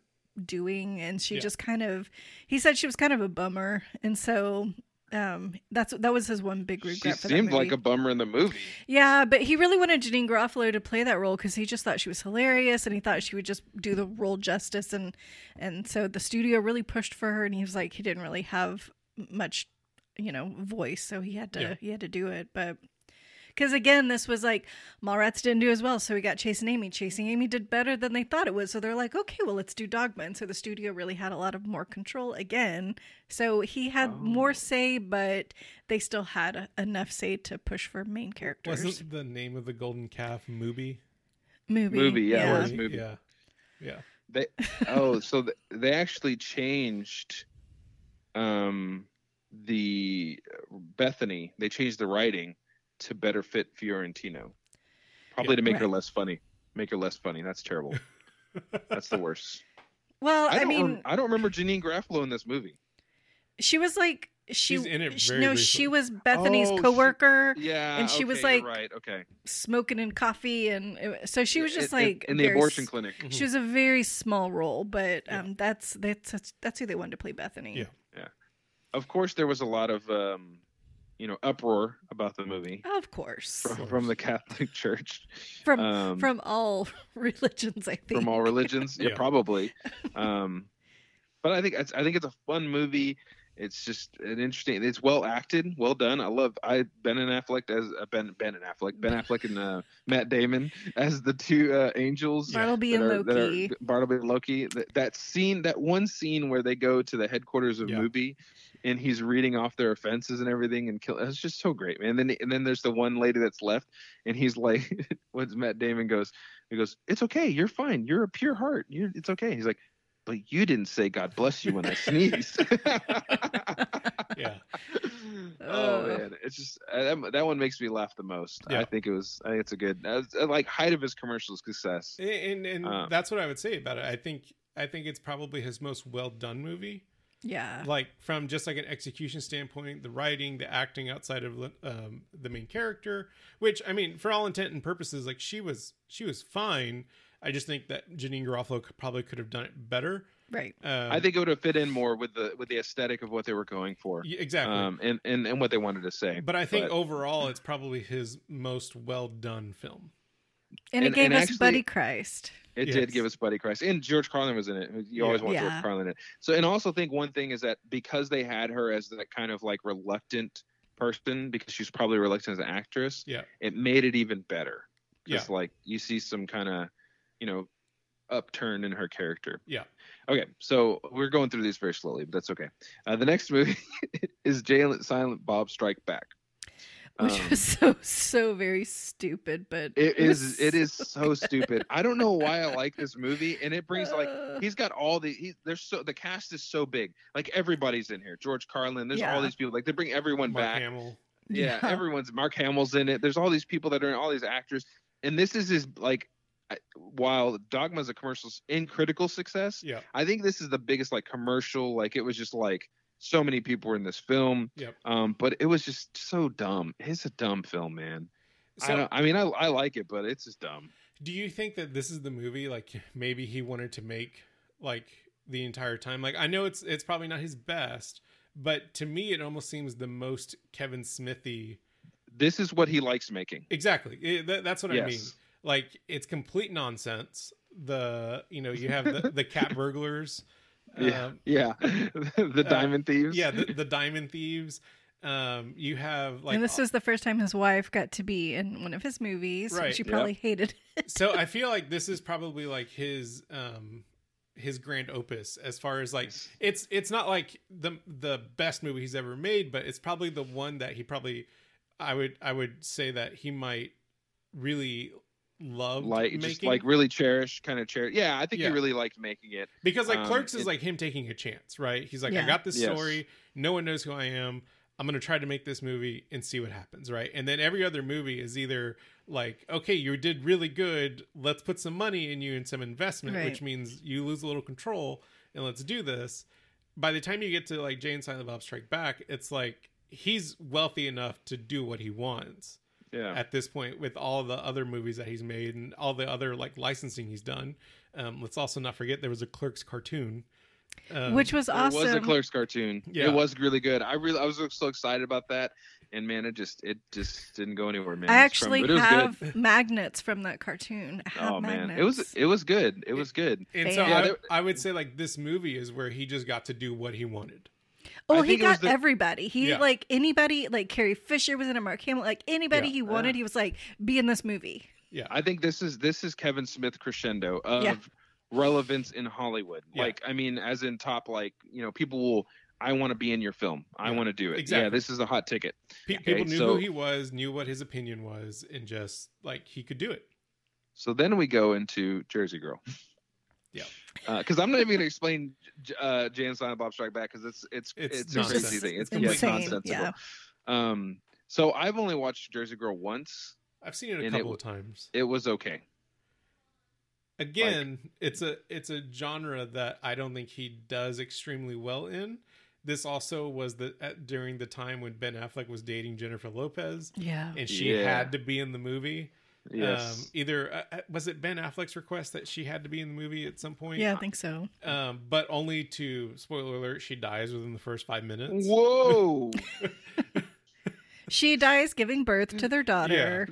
S3: doing, and she
S1: Yeah.
S3: just kind of he said she was kind of a bummer, and so um that's that was his one big
S2: She
S3: regret for that
S2: seemed like a bummer in the movie.
S3: Yeah, but he really wanted Janeane Garofalo to play that role because he just thought she was hilarious and he thought she would just do the role justice and and so the studio really pushed for her and he was like he didn't really have much you know voice so he had to
S1: Yeah.
S3: he had to do it but because again this was like Mallrats didn't do as well so we got Chasing Amy Chasing Amy did better than they thought it would so they're like okay well let's do Dogma and so the studio really had a lot of more control again so he had
S2: Oh.
S3: more say but they still had enough say to push for main characters
S1: Wasn't the name of the golden calf movie?
S3: movie.
S2: Movie, yeah,
S3: yeah.
S2: was. movie.
S1: Yeah. Yeah.
S2: They oh, so th- they actually changed um the Bethany. They changed the writing to better fit Fiorentino. Probably
S1: Yeah.
S2: to make her less funny. Make her less funny. That's terrible. That's the worst.
S3: Well,
S2: I,
S3: I, mean,
S2: rem- I don't remember Janeane Garofalo in this movie.
S3: she was like she.
S1: She's in it
S3: she- no,
S1: briefly.
S3: she was Bethany's
S2: Oh, she-
S3: coworker,
S2: Yeah,
S3: And she was
S2: okay, you're
S3: like-
S2: right. Okay,
S3: smoking and coffee, and it- so she was just
S2: In- in-
S3: like
S2: in, the
S3: very
S2: abortion
S3: s-
S2: clinic.
S3: She was a very small role, but
S1: Yeah.
S3: um, that's that's that's that's who they wanted to play Bethany.
S1: Yeah, yeah.
S2: Of course, there was a lot of um, you know uproar about the movie
S3: Of course.
S2: from, from the Catholic Church,
S3: From
S2: um,
S3: from all religions, I think.
S2: from all religions. yeah,
S1: Yeah.
S2: probably. Um, but I think it's, I think it's a fun movie. It's just an interesting. It's well acted, well done. I love I Ben and Affleck as uh, Ben Ben and Affleck, Ben Affleck and uh, Matt Damon as the two uh, angels.
S3: Bartleby and
S2: are- that are-
S3: Loki.
S2: Bartleby and Loki. That, that scene, that one scene where they go to the headquarters of
S1: Yeah.
S2: Mooby, and he's reading off their offenses and everything, and kill. It's just so great, man. And then and then there's the one lady that's left, and he's like, when Matt Damon goes, he goes, "It's okay, you're fine, you're a pure heart, you're, it's okay." He's like, "But you didn't say God bless you when I sneeze."
S1: Yeah.
S2: oh man, it's just uh, that, that one makes me laugh the most.
S1: Yeah.
S2: I think it was. I think it's a good, uh, like height of his commercial success.
S1: And and
S2: Uh,
S1: that's what I would say about it. I think I think it's probably his most well done movie.
S3: Yeah.
S1: Like from just like an execution standpoint, the writing, the acting outside of um, the main character, which I mean, for all intent and purposes, like she was she was fine. I just think that Janeane Garofalo could, probably could have done it better.
S3: Right.
S1: Um,
S2: I think it would have fit in more with the with the aesthetic of what they were going for,
S1: y- exactly.
S2: um, and, and and what they wanted to say.
S1: but I think
S2: but-
S1: overall, it's probably his most well done film.
S3: And, it
S2: and-
S3: gave
S2: and
S3: us
S2: actually-
S3: Buddy Christ.
S2: It
S1: Yes.
S2: did give us Buddy Christ, and George Carlin was in it. You always
S1: Yeah.
S2: want
S3: Yeah.
S2: George Carlin in it. So, and also think one thing is that because they had her as that kind of like reluctant person, because she's probably reluctant as an actress,
S1: Yeah.
S2: it made it even better.
S1: Yeah.
S2: Like you see some kind of, you know, upturn in her character.
S1: Yeah.
S2: Okay, so we're going through these very slowly, but that's okay. Uh, the next movie is Jay Silent Bob Strike Back.
S3: Which
S2: Um,
S3: was so so very stupid, but
S2: It
S3: was
S2: is. It is so stupid. I don't know why I like this movie, and it brings like he's got all the he, there's so the cast is so big. Like everybody's in here. George Carlin. There's all these people. Like they bring everyone
S1: Mark
S2: back.
S1: Hamill.
S2: Yeah,
S3: Yeah.
S2: everyone's Mark Hamill's in it. There's all these people that are in all these actors, and this is his like. While Dogma's a commercial in critical success,
S1: Yeah.
S2: I think this is the biggest like commercial. Like it was just like so many people were in this film.
S1: Yep.
S2: Um, but it was just so dumb. It's a dumb film, man. I
S1: So,
S2: don't. I mean, I I like it, but it's just dumb.
S1: do you think that this is the movie like maybe he wanted to make like the entire time? Like I know it's it's probably not his best, but to me it almost seems the most Kevin Smithy.
S2: This is what he likes making.
S1: Exactly. It- that- that's what I mean. Like it's complete nonsense. The you know you have the, the cat burglars.
S2: Yeah,
S1: um,
S2: yeah. the
S1: uh,
S2: Diamond Thieves.
S1: yeah, the, the diamond thieves. Um, you have like
S3: and this is the first time his wife got to be in one of his movies.
S1: Right.
S3: She
S2: Yep.
S3: probably hated it.
S1: so I feel like this is probably like his um his grand opus as far as like it's it's not like the the best movie he's ever made, but it's probably the one that he probably I would I would say that he might really love
S2: like
S1: making
S2: just like really cherish, kind of cherish. Yeah, I think
S1: Yeah.
S2: he really liked making it.
S1: because like
S2: um,
S1: Clerks is
S2: it-
S1: like him taking a chance, right? He's like, I got this
S2: Yes.
S1: story, no one knows who I am. I'm gonna try to make this movie and see what happens, right? And then every other movie is either like, okay, you did really good, let's put some money in you and some investment,
S3: Right.
S1: which means you lose a little control, and let's do this. By the time you get to like Jay and Silent Bob Strike Back, it's like he's wealthy enough to do what he wants
S2: Yeah,
S1: at this point with all the other movies that he's made and all the other like licensing he's done. Um, let's also not forget there was a Clerks cartoon, um,
S3: which was awesome.
S2: It was a Clerks cartoon.
S1: Yeah.
S2: It was really good. I really, I was so excited about that, and man, it just, it just didn't go anywhere, man.
S3: I
S2: It's from-
S3: actually
S2: it was
S3: have
S2: good.
S3: magnets from that cartoon. I have
S2: Oh man,
S3: magnets.
S2: it was, it was good. It was good.
S1: And so
S2: Yeah,
S1: I, I would say like this movie is where he just got to do what he wanted.
S3: Oh, he
S2: think it was
S3: got
S2: the-
S3: everybody. He
S1: Yeah.
S3: like anybody like Carrie Fisher was in a Mark Hamill, like anybody
S1: Yeah.
S3: he wanted.
S2: Yeah.
S3: He was like, be in this movie.
S1: Yeah.
S2: I think this is this is Kevin Smith crescendo of relevance in Hollywood. Like, I mean, as in top, like you know, people will. I want to be in your film. I want to do it.
S1: exactly.
S2: Yeah, this is a hot ticket.
S1: Pe-
S2: Okay,
S1: people knew
S2: so-
S1: who he was, knew what his opinion was, and just like he could do it.
S2: So then we go into Jersey Girl.
S1: Yeah.
S2: Because I'm not even going to explain J- uh, Jay and Silent Bob Strike Back because it's it's
S1: It's
S2: it's, a crazy
S1: nonsense.
S2: thing. It's
S3: It's
S2: completely
S3: insane,
S2: nonsensical.
S3: yeah.
S2: Um. So I've only watched Jersey Girl once.
S1: I've seen it a
S2: And it
S1: couple of times.
S2: It was okay.
S1: Again, it's a it's a genre that I don't think he does extremely well in. This also was the at, during the time when Ben Affleck was dating Jennifer Lopez,
S3: Yeah.
S1: and she
S2: Yeah.
S1: had to be in the movie.
S2: Yes.
S1: Um, either uh, uh, was it Ben Affleck's request that she had to be in the movie at some point?
S3: Yeah, I think so.
S1: Um, but only to spoiler alert, she dies within the first five minutes.
S2: Whoa.
S3: She dies giving birth to their daughter.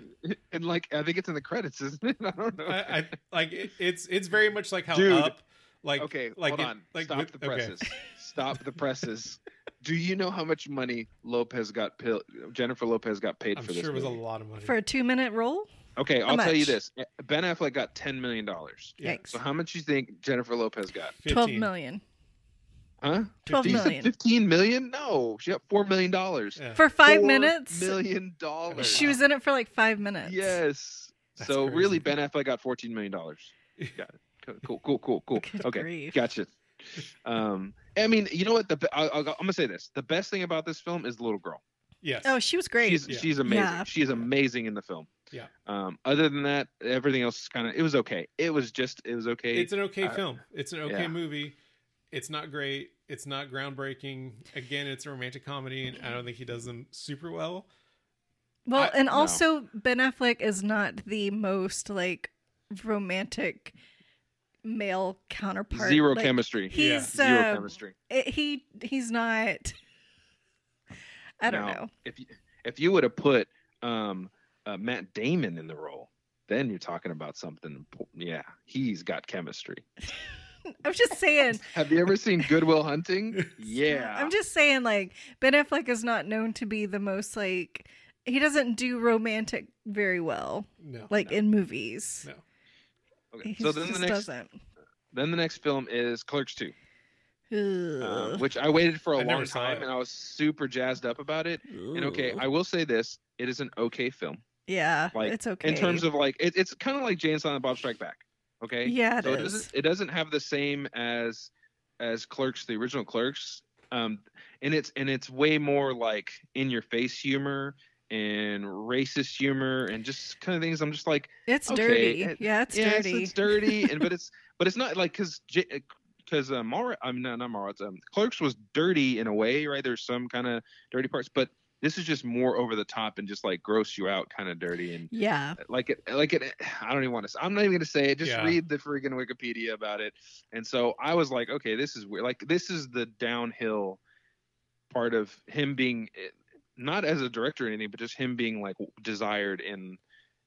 S2: and like I think it's in the credits, isn't it? I don't know.
S1: I, I like it, it's it's very much like how
S2: Dude.
S1: up like
S2: okay,
S1: like
S2: hold
S1: it-
S2: on.
S1: like
S2: Stop
S1: with-
S2: the
S1: okay.
S2: presses. Stop the presses. Do you know how much money Lopez got? Pil- Jennifer Lopez got paid
S1: I'm
S2: for
S1: sure
S2: this
S1: it was a lot of money.
S3: For a two minute role?
S2: Okay, I'll tell you this: Ben Affleck got ten million dollars.
S1: Yeah.
S3: Yikes.
S2: So how much do you think Jennifer Lopez got?
S3: 12
S1: 15.
S3: million.
S2: Huh?
S3: 12
S2: Did you say
S3: million.
S2: Fifteen million? No, she got four million dollars.
S1: Yeah.
S3: For five
S2: Four
S3: minutes?
S2: Million dollars.
S3: She was in it for like five minutes.
S2: Yes.
S1: That's
S2: so
S1: crazy.
S2: really, Ben Affleck got fourteen million dollars. Got it. Cool, cool, cool, cool.
S3: Good
S2: okay,
S3: grief.
S2: gotcha. Um, I mean, you know what? The I, I, I'm gonna say this: the best thing about this film is the little girl.
S1: yes.
S3: Oh, she was great.
S2: She's
S1: Yeah.
S2: she's amazing.
S3: Yeah.
S2: She is amazing in the film.
S1: Yeah.
S2: Um, other than that, everything else is kind of it was okay. It was just it was okay.
S1: it's an okay
S2: uh,
S1: film. It's an okay
S2: yeah.
S1: movie. It's not great. It's not groundbreaking. Again, it's a romantic comedy, and I don't think he does them super well.
S3: well,
S1: I-
S3: and
S2: no.
S3: also Ben Affleck is not the most like romantic male counterpart.
S2: zero
S3: Like,
S2: chemistry.
S1: Yeah.
S3: He's
S2: Zero
S3: uh,
S2: chemistry.
S3: it- he he's not. I don't
S2: Now,
S3: know.
S2: If you, if you would have put um, uh, Matt Damon in the role, then you're talking about something. Yeah, he's got chemistry.
S3: I'm just saying.
S2: Have you ever seen Goodwill Hunting? Yeah.
S3: I'm just saying, like Ben Affleck is not known to be the most like he doesn't do romantic very well,
S1: No.
S3: like
S2: No.
S3: in movies.
S1: No.
S2: Okay.
S3: He
S2: So then
S3: just
S2: the next
S3: doesn't.
S2: then the next film is Clerks 2, uh, which I waited for a
S1: I
S2: long time
S1: it.
S2: and I was super jazzed up about it. And okay, I will say this: it is an okay film
S3: yeah,
S2: like,
S3: it's okay.
S2: in terms of like it, it's kind of like Jane Silent Bob Strike Back. Okay.
S3: yeah, it
S2: so it
S3: is.
S2: doesn't it doesn't have the same as as Clerks, the original Clerks. Um, and it's and it's way more like in your face humor and racist humor and just kind of things. I'm just like,
S3: It's
S2: okay,
S3: dirty.
S2: it-
S3: yeah, it's
S2: yes,
S3: dirty.
S2: it's dirty, and but it's but it's not like because because uh, Mara, I'm not not Mara, um, Clerks was dirty in a way, right? There's some kind of dirty parts, but this is just more over the top and just like gross you out, kind of dirty and
S3: yeah,
S2: like it like it i don't even want to i'm not even gonna say it just
S1: Yeah.
S2: read the freaking wikipedia about it and so i was like okay this is weird like this is the downhill part of him being eh, not as a director or anything but just him being like desired in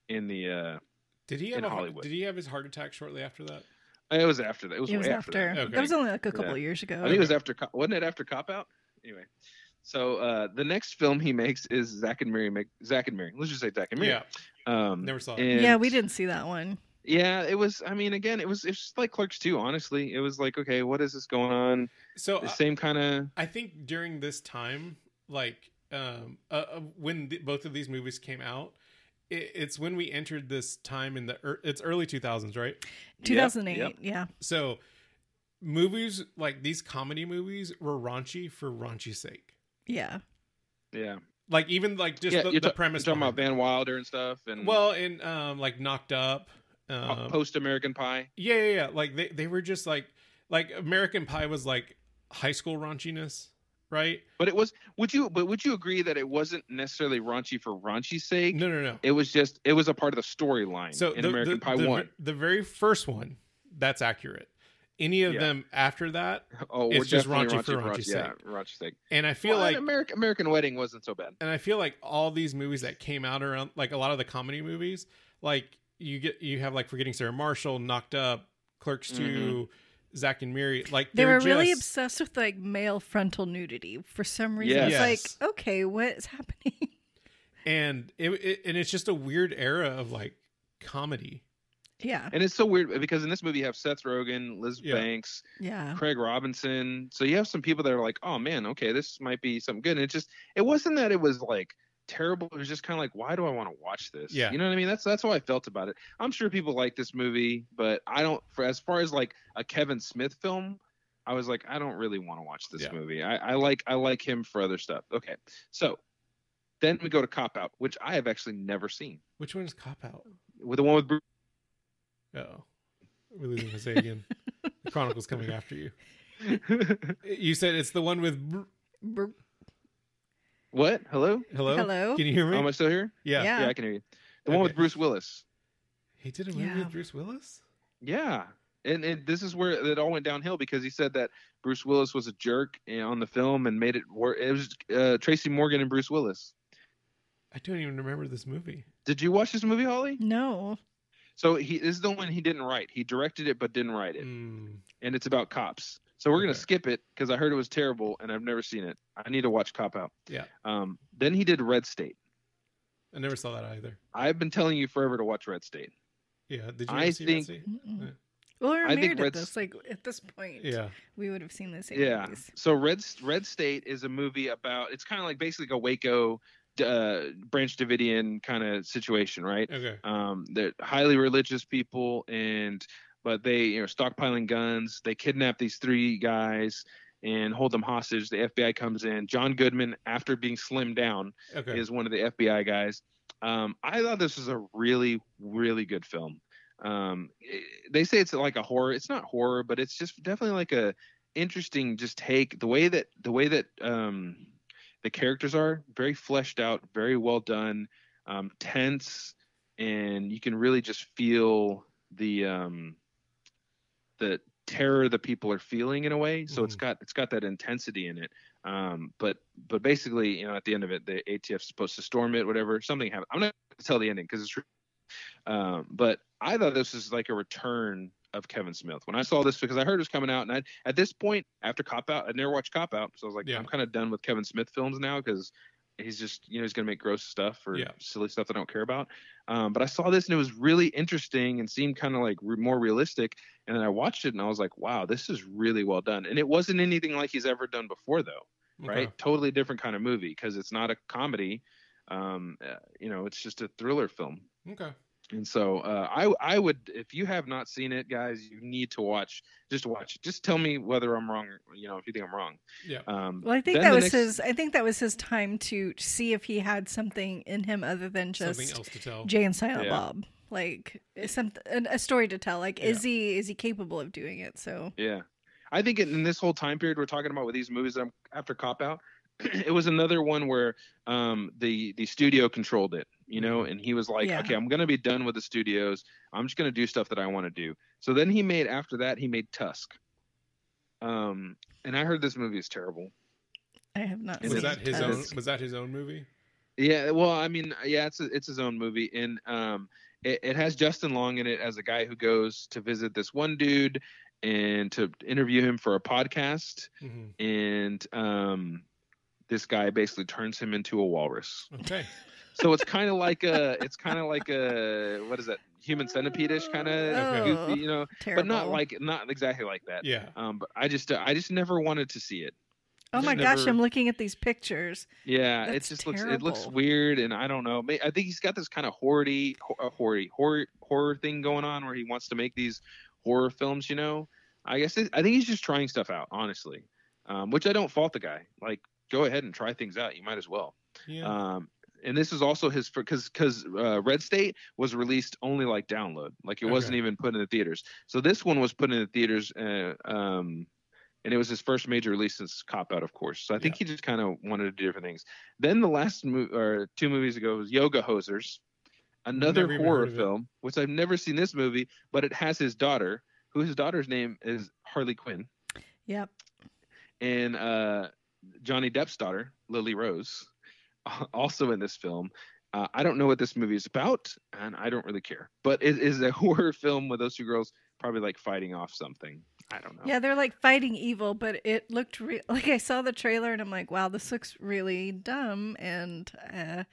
S2: in the uh
S1: Did he have
S2: in
S1: a,
S2: Hollywood.
S1: Did he have his heart attack shortly after that?
S2: it was after that it was,
S3: it was
S2: way
S3: after.
S2: that.
S1: Okay.
S3: That was only like a couple
S2: Yeah.
S3: years ago.
S2: i think it was after Co- wasn't it after cop out anyway so uh the next film he makes is zack and miri make zack and miri let's just say zack and miri
S1: Yeah.
S2: um
S1: Never saw it.
S3: yeah, we didn't see that one.
S2: Yeah, it was. I mean, again, it was. It's just like Clerks too. Honestly, it was like, okay, what is this going on?
S1: So
S2: The
S1: uh,
S2: same kind of.
S1: I think during this time, like um, uh, uh, when the, both of these movies came out, it, it's when we entered this time in the ear it's early 2000s, right?
S3: 2008. Yeah.
S1: So movies like these comedy movies were raunchy for raunchy's sake.
S3: Yeah.
S2: Yeah,
S1: Like even like just
S2: yeah.
S1: the, the
S2: ta-
S1: premise.
S2: You're talking about Van Wilder and stuff, and
S1: well, in um, like Knocked Up. Um,
S2: post American Pie.
S1: yeah, yeah, yeah. Like they they were just like like American Pie was like high school raunchiness, right?
S2: But it was. Would you? But would you agree that it wasn't necessarily raunchy for raunchy's sake?
S1: No, no, no.
S2: It was just. It was a part of the storyline
S1: So
S2: in
S1: the,
S2: American
S1: the,
S2: Pie
S1: the,
S2: One.
S1: the very first one, that's accurate. Any of
S2: Yeah.
S1: them after that,
S2: Oh,
S1: it's
S2: we're
S1: just
S2: definitely
S1: raunchy for
S2: raunchy
S1: raunchy's
S2: Yeah,
S1: sake.
S2: raunchy's sake.
S1: and I feel
S2: Well,
S1: like
S2: American American Wedding wasn't so bad.
S1: and I feel like all these movies that came out around like a lot of the comedy movies, like you get you have like Forgetting Sarah Marshall, Knocked Up, Clerks 2 mm-hmm. Zack and Miri, like
S3: They
S1: they're
S3: were really obsessed with like male frontal nudity for some reason.
S2: Yes.
S3: It's like, okay, what is happening?
S1: and it, it and it's just a weird era of like comedy.
S3: Yeah.
S2: And it's so weird uh, because in this movie you have Seth Rogen, Liz
S1: Yeah.
S2: Banks,
S3: Yeah.
S2: Craig Robinson. So you have some people that are like, oh man, okay, this might be something good. And it just, it wasn't that it was like terrible. It was just kind of like, why do I want to watch this?
S1: Yeah.
S2: You know what I mean? That's that's how I felt about it. I'm sure people like this movie, but I don't. For as far as like a Kevin Smith film, I was like, I don't really want to watch this
S1: Yeah.
S2: movie. I, I like I like him for other stuff. Okay, so then we go to Cop Out, which I have actually never seen.
S1: Which one is Cop Out?
S2: With the one with Bruce.
S1: Oh, we're losing Jose again. the Chronicle's coming after you. You said it's the one with Br-
S3: Br-
S2: what? Hello?
S1: hello.
S3: Hello?
S1: Can you hear me?
S2: Am I still here?
S1: yeah.
S3: Yeah.
S2: Yeah, I can hear you. The one with Bruce Willis.
S1: He did a movie
S3: Yeah.
S1: with Bruce Willis.
S2: Yeah. And, and this is where it all went downhill because he said that Bruce Willis was a jerk eh, on the film and made it work. It was uh, Tracy Morgan and Bruce Willis.
S1: I don't even remember this movie.
S2: Did you watch this movie, Holly?
S3: No.
S2: So he this is the one he didn't write. He directed it but didn't write it,
S1: Mm,
S2: and it's about cops. So we're gonna skip it because I heard it was terrible and I've never seen it. I need to watch Cop Out.
S1: Yeah.
S2: Um. Then he did Red State.
S1: I never saw that either.
S2: I've been telling you forever to watch Red State.
S1: Yeah. Did you
S2: I
S1: ever see Red
S2: think-
S1: State? Yeah.
S3: Well, we were
S2: I think
S3: married at
S2: Red's-
S3: this. Like at this point,
S1: Yeah.
S3: we would have seen the same
S2: Yeah.
S3: movies.
S2: So Red Red State is a movie about. It's kind of like basically a Waco, uh, Branch Davidian kind of situation, right?
S1: Okay.
S2: Um, they're highly religious people, and but they you know stockpiling guns. They kidnap these three guys and hold them hostage. The FBI comes in. John Goodman, after being slimmed down,
S1: Okay.
S2: is one of the FBI guys. Um, I thought this was a really, really good film. Um, i- they say it's like a horror. It's not horror, but it's just definitely like a interesting just take. The way that the way that um, the characters are very fleshed out, very well done, um, tense, and you can really just feel the um, the terror the people are feeling in a way. So it's
S1: Mhm.
S2: got it's got that intensity in it. Um, but but basically, you know, at the end of it, the ATF's supposed to storm it, whatever. Something happened. I'm not going to tell the ending because it's. Um, but I thought this was like a return of Kevin Smith when I saw this because I heard it was coming out, and I, at this point after Cop Out, I'd never watched Cop Out, so I was like,
S1: Yeah.
S2: I'm kind of done with Kevin Smith films now because he's just you know he's going to make gross stuff or
S1: Yeah.
S2: silly stuff that I don't care about. Um, but I saw this and it was really interesting and seemed kind of like re- more realistic. And then I watched it and I was like, wow, this is really well done. And it wasn't anything like he's ever done before though right? Totally different kind of movie because it's not a comedy. Um, uh, you know, it's just a thriller film.
S1: Okay.
S2: And so uh, I I would if you have not seen it, guys, you need to watch. Just watch. it. Just tell me whether I'm wrong. You know, if you think I'm wrong.
S1: Yeah.
S2: Um,
S3: Well, I think that was
S2: next-
S3: his. I think that was his time to see if he had something in him other than just
S1: Something else to tell.
S3: Jay and Silent
S2: Yeah.
S3: Bob. Like some a story to tell. Like, is
S1: Yeah.
S3: he is he capable of doing it? So
S2: Yeah, I think in this whole time period we're talking about with these movies that I'm, after Cop Out, it was another one where um, the the studio controlled it, you know, and he was like,
S3: Yeah.
S2: okay, I'm gonna be done with the studios. I'm just gonna do stuff that I want to do. So then he made after that he made Tusk. Um, and I heard this movie is terrible.
S3: I have not.
S1: Was
S3: seen
S1: that his
S3: Tusk.
S1: own? Was that his own movie?
S2: Yeah, well, I mean, yeah, it's a, it's his own movie, and um, it, it has Justin Long in it as a guy who goes to visit this one dude and to interview him for a podcast,
S1: hmm
S2: and um, this guy basically turns him into a walrus.
S1: Okay.
S2: So it's kind of like a, it's kind of like a, what is that, human centipede-ish kind of,
S3: Oh,
S2: you know,
S3: terrible.
S2: but not like, not exactly like that.
S1: Yeah.
S2: Um, but I just, I just never wanted to see it.
S3: Oh my
S2: just
S3: gosh, I'm looking at these pictures.
S2: Yeah, it
S3: That's
S2: just looks it looks weird, and I don't know. May- I think he's got this kind of horror-y, ho- horror, horror, horror thing going on where he wants to make these horror films. You know, I guess it, I think he's just trying stuff out, honestly. Um, which I don't fault the guy. Like, go ahead and try things out. You might as well.
S1: Yeah.
S2: Um, and this is also his because because uh, Red State was released only like download, like it wasn't even put in the theaters. So this one was put in the theaters, uh, um, and it was his first major release since Cop Out, of course. So I think he just kind of wanted to do different things. Then the last mo- or two movies ago was Yoga Hosers, another horror
S1: heard it.
S2: film, which I've never seen this movie, but it has his daughter, who his daughter's name is Harley Quinn,
S3: Yep.
S2: and uh, Johnny Depp's daughter, Lily Rose, also in this film. Uh, I don't know what this movie is about, and I don't really care. But it is a horror film with those two girls probably like fighting off something. I don't know.
S3: Yeah, they're like fighting evil, but it looked re- like I saw the trailer and I'm like, wow, this looks really dumb. And, uh,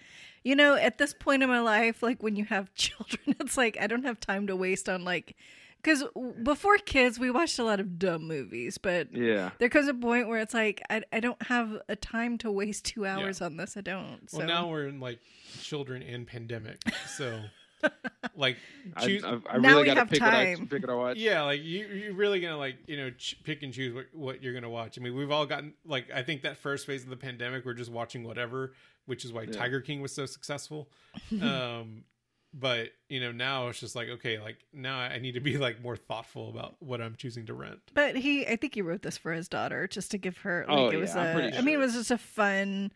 S3: you know, at this point in my life, like when you have children, it's like I don't have time to waste on like, because before kids, we watched a lot of dumb movies, but
S2: Yeah.
S3: there comes a point where it's like I, I don't have a time to waste two hours on this. I don't. So
S1: Well, now we're in like children and pandemic, so like
S2: I,
S1: choose.
S2: I, I
S3: Now
S2: really
S3: we
S2: got to
S3: have
S2: pick what I
S3: time.
S2: pick what I watch.
S1: yeah, like you, you're really gonna like you know ch- pick and choose what, what you're gonna watch. I mean, we've all gotten like I think that first phase of the pandemic, we're just watching whatever, which is why
S2: Yeah.
S1: Tiger King was so successful. um, but you know now it's just like okay, like now I need to be like more thoughtful about what I'm choosing to rent.
S3: But he, I think he wrote this for his daughter, just to give her. Like
S2: Oh,
S3: it was
S2: yeah, I'm
S3: a.
S2: pretty
S3: I mean, it was just a fun,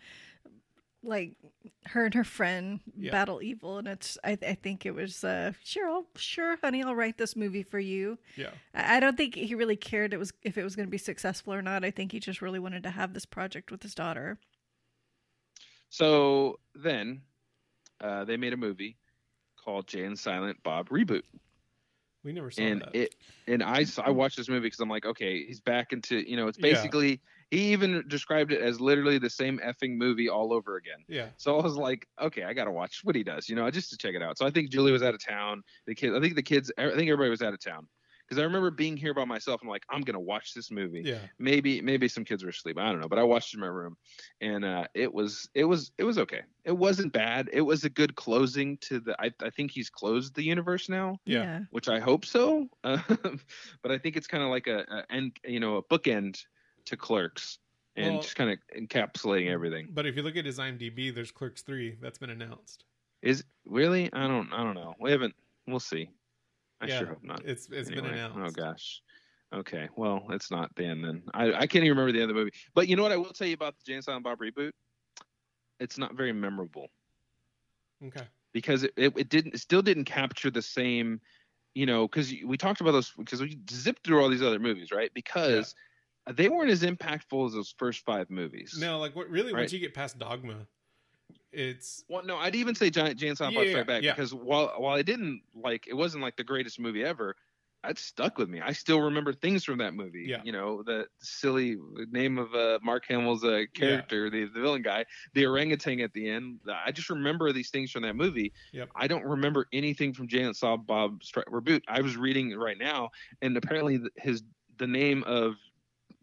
S3: like her and her friend
S1: Yeah.
S3: battle evil, and it's. I, I think it was. Uh, sure, I'll, sure, honey, I'll write this movie for you.
S1: Yeah,
S3: I, I don't think he really cared it was if it was going to be successful or not. I think he just really wanted to have this project with his daughter.
S2: So then uh, they made a movie called Jay and Silent Bob Reboot,
S1: We never saw
S2: and
S1: that.
S2: it and I saw, I mm. watched this movie because I'm like, okay, he's back into you know, it's
S1: Yeah.
S2: basically he even described it as literally the same effing movie all over again.
S1: yeah.
S2: So I was like, okay, I gotta watch what he does, you know, just to check it out. So I think Julie was out of town. The kids, I think the kids, I think everybody was out of town because I remember being here by myself. I'm like, I'm gonna watch this movie.
S1: Yeah.
S2: Maybe maybe some kids were asleep. I don't know, but I watched it in my room, and uh, it was it was it was okay. It wasn't bad. It was a good closing to the. I, I think he's closed the universe now,
S1: Yeah.
S2: which I hope so. Uh, but I think it's kind of like a, a end, you know, a bookend to Clerks, and
S1: Well-
S2: just kind of encapsulating everything.
S1: But if you look at his IMDb, there's Clerks three that's been announced.
S2: Is really? I don't. I don't know. We haven't. We'll see. I
S1: yeah,
S2: sure hope not.
S1: It's it's been
S2: Anyway, oh,
S1: announced.
S2: Oh gosh. Okay. Well, it's not Dan then. I, I can't even remember the other movie. But you know what I will tell you about the Jane Silent Bob reboot? It's not very memorable
S1: Okay.
S2: because it, it, it didn't it still didn't capture the same you know because we talked about those because we zipped through all these other movies right because they weren't as impactful as those first five movies
S1: No, like what really
S2: Right.
S1: once you get past Dogma, it's
S2: Well, no, I'd even say Giant Jane Silent
S1: Yeah,
S2: Bob Strike Back
S1: yeah.
S2: because while while I didn't like it wasn't like the greatest movie ever, it stuck with me. I still remember things from that movie.
S1: Yeah.
S2: You know, the silly name of uh, Mark Hamill's uh, character, the, the villain guy, the orangutan at the end. I just remember these things from that movie.
S1: Yep.
S2: I don't remember anything from and Silent Bob Strike Reboot. I was reading it right now, and apparently his the name of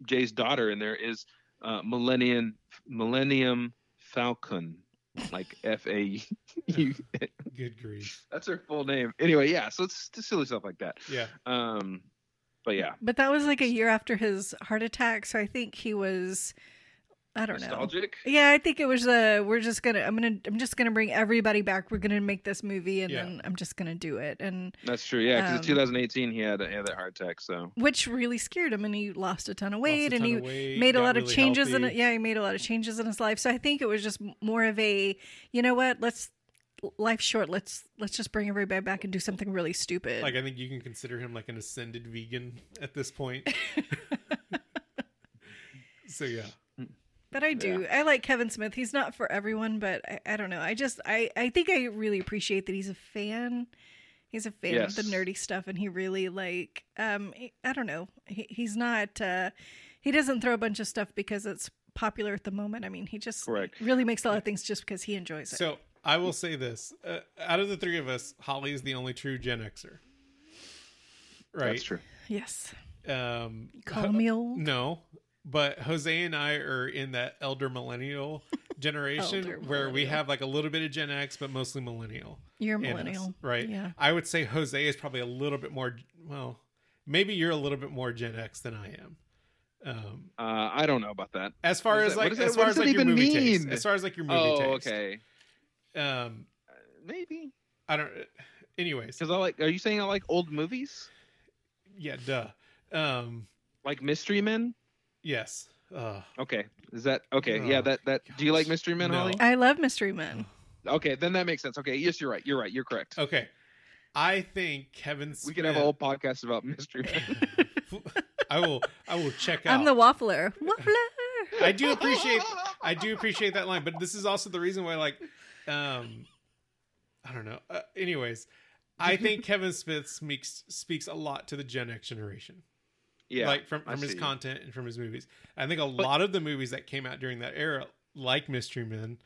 S2: Jay's daughter in there is uh, Millennium Millennium Falcon, like F A U.
S1: good grief.
S2: That's her full name. Anyway, yeah. So it's just silly stuff like that.
S1: Yeah.
S2: Um, but yeah,
S3: But that was like a year after his heart attack, so I think he was I don't know.
S2: nostalgic.
S3: Yeah, I think it was uh we're just gonna I'm gonna I'm just gonna bring everybody back. We're gonna make this movie and
S1: Yeah.
S3: then I'm just gonna do it. And
S2: That's true. Yeah, because
S3: Um,
S2: in 2018 he had, he had that heart attack. So
S3: which really scared him and he lost a ton of weight
S1: Lost a
S3: and he
S1: of weight,
S3: made a
S1: got
S3: lot of
S1: really
S3: changes in it. Yeah, he made a lot of changes in his life. So I think it was just more of a, you know what? Let's life's short. Let's let's just bring everybody back and do something really stupid.
S1: Like I think you can consider him like an ascended vegan at this point. so yeah.
S3: But I do. I like Kevin Smith. He's not for everyone, but I, I don't know. I just I I think I really appreciate that he's a fan. He's a fan of the nerdy stuff, and he really like um I don't know. He, he's not. uh He doesn't throw a bunch of stuff because it's popular at the moment. I mean, he just
S2: Correct.
S3: really makes a lot of things just because he enjoys it.
S1: So I will say this: uh, out of the three of us, Holly is the only true Gen Xer. Right.
S2: that's true.
S3: yes,
S1: Um,
S3: call me old.
S1: No, but Jose and I are in that elder millennial generation
S3: Elder
S1: where we have like a little bit of Gen X, but mostly millennial.
S3: You're a
S1: us,
S3: millennial,
S1: right?
S3: Yeah.
S1: I would say Jose is probably a little bit more. Well, maybe you're a little bit more Gen X than I am. Um,
S2: Uh, I don't know about that.
S1: as far as
S2: that-
S1: like
S2: what does that-
S1: as far as like your
S2: even
S1: movie taste,
S2: mean?
S1: as far as like your movie
S2: Oh,
S1: taste.
S2: okay.
S1: Um,
S2: Uh, Maybe
S1: I don't. Anyways,
S2: because I like. Are you saying I like old movies
S1: yeah, duh. Um,
S2: like Mystery Men?
S1: Yes. Uh,
S2: Okay, is that okay? yeah, that that. Do you like. Mystery Men,
S1: No.
S2: Holly?
S3: I love Mystery Men.
S2: Okay, then that makes sense. Okay, yes, you're right. You're right. You're correct.
S1: okay. I think Kevin. Smith,
S2: We could have a whole podcast about Mystery Men.
S1: I will. I will check out.
S3: I'm the waffler. Waffler.
S1: I do appreciate I do appreciate that line, but this is also the reason why like um I don't know. Uh, anyways, I think Kevin Smith speaks speaks a lot to the Gen X generation.
S2: Yeah,
S1: like from
S2: I
S1: from his
S2: see.
S1: content and from his movies. I think a lot of the movies that came out during that era like Mystery Men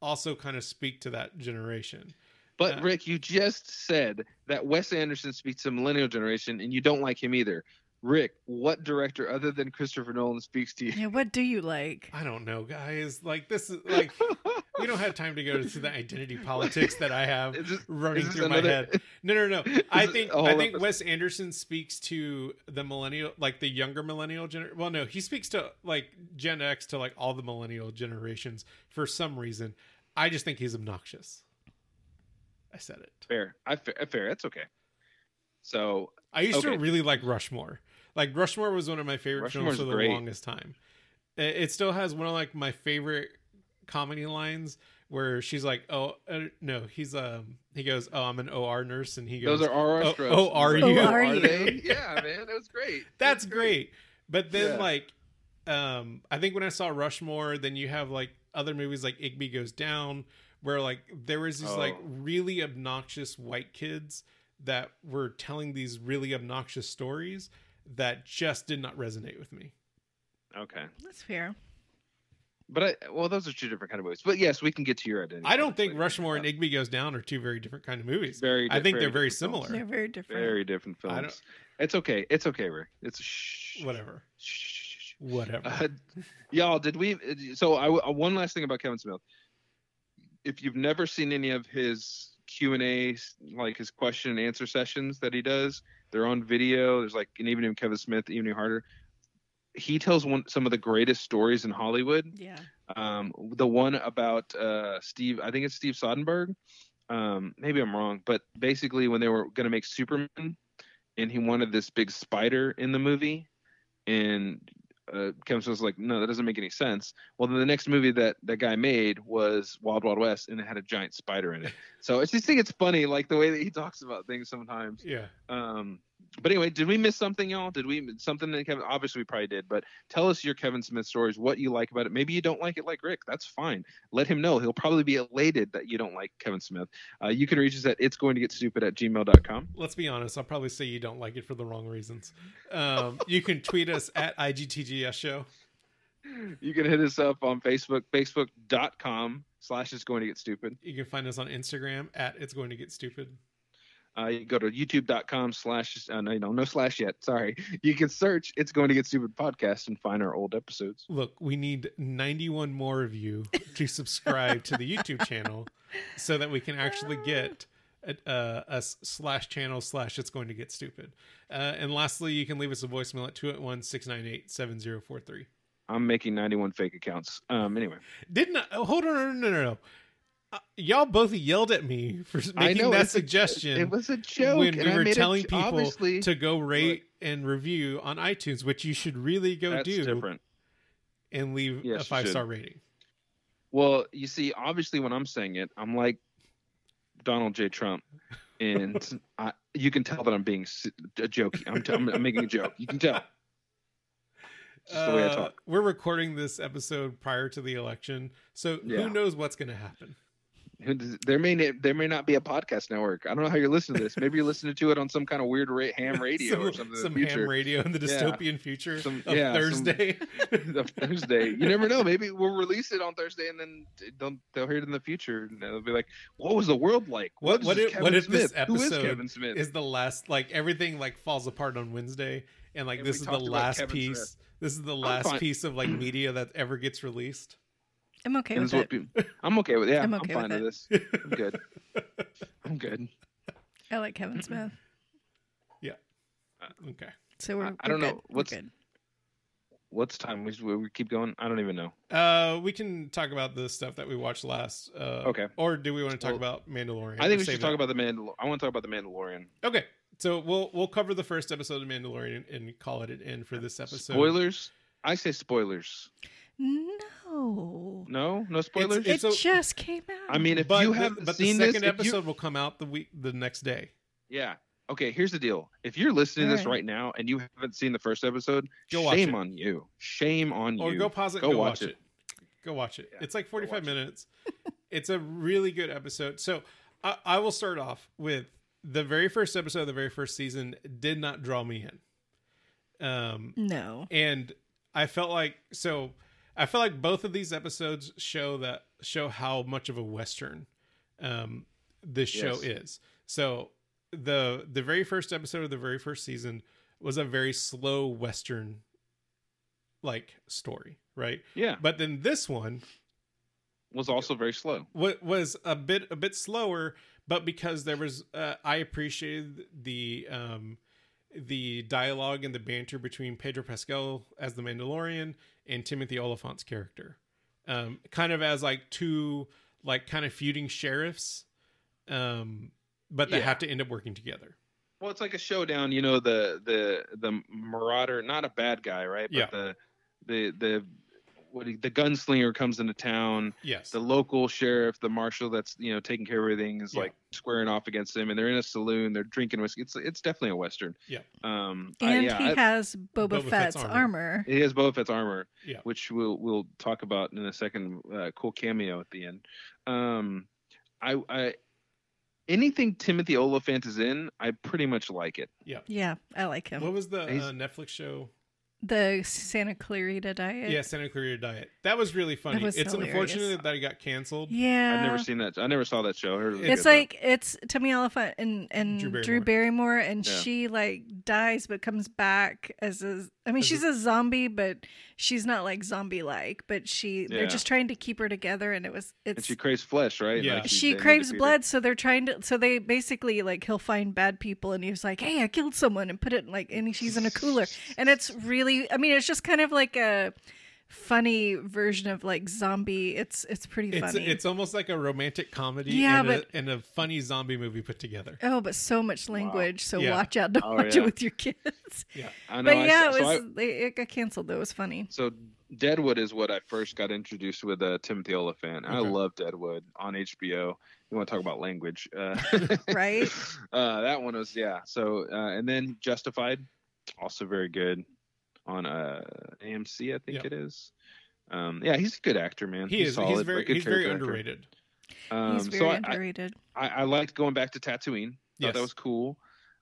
S1: also kind of speak to that generation.
S2: But
S1: Uh,
S2: Rick, you just said that Wes Anderson speaks to millennial generation, and you don't like him either. Rick, what director other than Christopher Nolan speaks to you?
S3: Yeah, what do you like?
S1: I don't know, guys. Like this is like we don't have time to go to the identity politics that I have
S2: this-
S1: running through my head. No, no, no. I think I think
S2: episode?
S1: Wes Anderson speaks to the millennial, like the younger millennial gener. Well, no, he speaks to like Gen X to like all the millennial generations for some reason. I just think he's obnoxious. I said it.
S2: fair. I fair. Fair. That's okay. So
S1: I used
S2: Okay.
S1: to really like Rushmore. Like Rushmore was one of my favorite
S2: Rushmore's
S1: films for the
S2: great.
S1: longest time. It still has one of like my favorite comedy lines where she's like, "Oh uh, no," he's um he goes, "Oh, I'm an OR nurse," and he goes,
S2: those are RR
S1: oh,
S2: strokes.
S1: oh, are
S3: you?
S2: Oh,
S3: Are
S2: are
S3: you?
S2: they? Yeah, man, that was great.
S1: That's great. But then
S2: Yeah.
S1: like um I think when I saw Rushmore, then you have like other movies like Igby Goes Down where like there was these like
S2: Oh.
S1: really obnoxious white kids that were telling these really obnoxious stories that just did not resonate with me.
S2: Okay,
S3: That's fair.
S2: But I well, those are two different kind of movies. But yes, we can get to your identity.
S1: I don't think
S2: later.
S1: Rushmore and Igby Goes Down are two very different kind of movies.
S2: Very.
S1: I
S2: di-
S1: think they're very
S2: different films.
S1: similar.
S3: They're very different.
S2: Very different
S1: I don't-
S2: films. It's okay. It's okay, Rick. It's shh.
S1: Whatever.
S2: Shh, shh, shh, shh.
S1: Whatever.
S2: Uh, y'all, did we? So, I uh, one last thing about Kevin Smith. If you've never seen any of his Q and A, like his question and answer sessions that he does, they're on video. There's like an evening with Kevin Smith, evening harder. He tells one some of the greatest stories in Hollywood.
S3: Yeah.
S2: Um, the one about uh, Steve, I think it's Steve Soderbergh. Um, maybe I'm wrong, but basically when they were going to make Superman, and he wanted this big spider in the movie, and uh, Kevin Smith was like, "No, that doesn't make any sense." Well, then the next movie that that guy made was Wild Wild West, and it had a giant spider in it. So I just think it's funny, like the way that he talks about things sometimes.
S1: yeah.
S2: Um, but anyway, did we miss something, y'all? Did we something that Kevin? Obviously, we probably did. But tell us your Kevin Smith stories. What you like about it? Maybe you don't like it like Rick. That's fine. Let him know. He'll probably be elated that you don't like Kevin Smith. Uh, you can reach us at it's going to get stupid at gmail.com.
S1: Let's be honest. I'll probably say you don't like it for the wrong reasons. Um, you can tweet us at IGTGS show.
S2: You can hit us up on Facebook, facebook.com slash it's going to get stupid.
S1: You can find us on Instagram at It's Going to Get Stupid.
S2: Uh, you go to youtube.com slash, uh, no, no, no slash yet. Sorry. You can search it's going to get stupid podcast and find our old episodes.
S1: Look, we need 91 more of you to subscribe to the YouTube channel so that we can actually get a, uh, slash channel slash It's Going to Get Stupid. Uh, and lastly, you can leave us a voicemail at 281 698 7043.
S2: I'm making 91 fake accounts. Um, anyway.
S1: Didn't I? Oh, hold on, no, no, no, no. Uh, y'all both yelled at me for making
S2: know
S1: that
S2: it's a-
S1: suggestion.
S2: it was a joke.
S1: when
S2: and
S1: we
S2: I
S1: were
S2: made
S1: telling
S2: j-
S1: people to go rate and review on iTunes, which you should really go
S2: that's
S1: do
S2: different.
S1: and leave
S2: Yes,
S1: a five star rating.
S2: Well, you see, obviously, when I'm saying it, I'm like Donald J. Trump, and I, you can tell that I'm being s- a joke. I'm, t- I'm, I'm making a joke. You can tell. It's the way I
S1: Uh,
S2: talk.
S1: We're recording this episode prior to the election, so
S2: Yeah.
S1: who knows what's going to happen?
S2: There may there may not be a podcast network. I don't know how you're listening to this. Maybe you're listening to it on some kind of weird ra- ham radio
S1: some
S2: or something. in
S1: some ham radio in the
S2: Yeah.
S1: dystopian future
S2: Some-
S1: of
S2: yeah, some-
S1: Thursday.
S2: the Thursday. You never know. Maybe we'll release it on Thursday, and then they'll they'll hear it in the future, and they'll be like, "What was the world like?
S1: What-
S2: is
S1: what
S2: this
S1: if- what if this
S2: Who is
S1: episode
S2: Kevin Smith?"
S1: is the last like everything like falls apart on Wednesday and like
S2: And
S1: this
S2: we
S1: is the last piece this is the last piece of like media that ever gets released
S3: I'm okay
S2: And
S3: with it.
S2: people- I'm okay with. Yeah,
S3: I'm
S2: I'm,
S3: okay
S2: fine
S3: with
S2: with, this. I'm good. I'm good.
S3: I like Kevin Smith. Yeah.
S1: Okay
S3: So we're,
S2: I- I
S3: we're
S2: don't know.
S3: good. We're
S2: What's-
S3: good.
S2: What's time? We, we keep going. I don't even know.
S1: uh we can talk about the stuff that we watched last uh
S2: Okay.
S1: or do we want to talk
S2: Well,
S1: about mandalorian
S2: I think we should talk
S1: that.
S2: about the Mandalorian. I want to talk about the Mandalorian.
S1: okay so we'll we'll cover the first episode of mandalorian and call it an end for this episode
S2: Spoilers. I say spoilers.
S3: No.
S2: No, no spoilers.
S1: It's
S3: It
S1: a-
S3: just came out.
S2: I mean, if
S1: but
S2: you
S1: the,
S2: haven't
S1: but
S2: seen
S1: the
S2: this,
S1: second
S2: you-
S1: episode will come out the week the next day
S2: yeah. Okay, here's the deal. If you're listening to this
S3: All right.
S2: right now and you haven't seen the first episode,
S1: Go
S2: shame on you. Shame on
S1: or
S2: you.
S1: Or go pause it
S2: Go
S1: go,
S2: watch
S1: watch,
S2: it.
S1: it. go watch it
S2: Yeah,
S1: it's like 45
S2: watch it.
S1: minutes it's a really good episode so I, I will start off with the very first episode of the very first season did not draw me in um
S3: no.
S1: and i felt like so i feel like both of these episodes show that show how much of a western um this show
S2: Yes.
S1: is so the the very first episode of the very first season was a very slow western like story right
S2: yeah,
S1: but then this one
S2: was also very slow.
S1: wa- was a bit a bit slower but because there was uh, i appreciated the um the dialogue and the banter between pedro pascal as the mandalorian and timothy olyphant's character um kind of as like two like kind of feuding sheriffs um but they
S2: Yeah.
S1: have to end up working together
S2: Well, it's like a showdown. You know, the the the marauder, not a bad guy, right? But
S1: Yeah.
S2: the the the what he, the gunslinger comes into town.
S1: Yes.
S2: The local sheriff, the marshal that's you know taking care of everything is
S1: Yeah.
S2: like squaring off against him, and they're in a saloon. They're drinking whiskey. It's it's definitely a western.
S1: Yeah.
S2: Um. I-
S3: And
S2: yeah,
S3: he
S2: I-
S3: has Boba,
S1: Boba Fett's
S3: Fett's,
S1: armor.
S3: armor.
S2: He has Boba Fett's armor,
S1: Yeah.
S2: which we'll we'll talk about in a second. Uh, cool cameo at the end. Um, I I anything Timothy Olyphant is in, I pretty much like it.
S3: Yeah, Yeah, I like him.
S1: What was the uh, Netflix show?
S3: The Santa Clarita Diet.
S1: Yeah, Santa Clarita Diet. That was really funny.
S3: was
S1: it's
S3: hilarious.
S1: unfortunate that it got canceled.
S3: Yeah.
S2: I've never seen that. I never saw that show. I it was
S3: It's
S2: good, though.
S3: like it's Timmy Elephant and and
S1: Drew
S3: Drew
S1: Barrymore.
S3: Barrymore, and
S2: Yeah.
S3: she like dies but comes back as a. I mean,
S1: As
S3: she's a zombie, but she's not like zombie like. But she,
S2: Yeah.
S3: they're just trying to keep her together, and it was
S2: and she craves flesh, right?
S1: Yeah.
S2: Like
S3: she
S2: they need to
S3: craves blood, so they're trying to. So they basically like he'll find bad people, and he's like, "Hey, I killed someone," and put it in, like, and she's in a cooler, and it's really. I mean, it's just kind of like a funny version of like zombie. It's it's pretty
S1: It's
S3: funny.
S1: it's almost like a romantic comedy
S3: Yeah,
S1: and,
S3: but-
S1: a, and a funny zombie movie put together.
S3: Oh, but so much language. So
S1: Yeah.
S3: watch out. Don't
S2: Oh,
S3: watch
S2: yeah.
S3: it with your kids.
S2: I know.
S3: But
S2: I
S3: yeah,
S2: saw-
S3: it
S2: so
S3: was.
S2: I-
S3: they, it got canceled. Though it was funny.
S2: So Deadwood is what I first got introduced with uh, Timothy Olyphant. I love Deadwood on HBO. You want to talk about language, uh,
S3: Right?
S2: uh, that one was yeah. So uh, and then Justified, also very good on uh, AMC, I think
S1: Yep.
S2: it is. Um, yeah, he's a good actor, man.
S1: He is.
S2: solid,
S1: he's very.
S2: good
S1: He's very underrated.
S2: Um,
S3: He's
S2: so
S3: very
S2: I, I,
S3: underrated.
S2: I, I liked going back to Tatooine. Thought
S1: Yes.
S2: that was cool.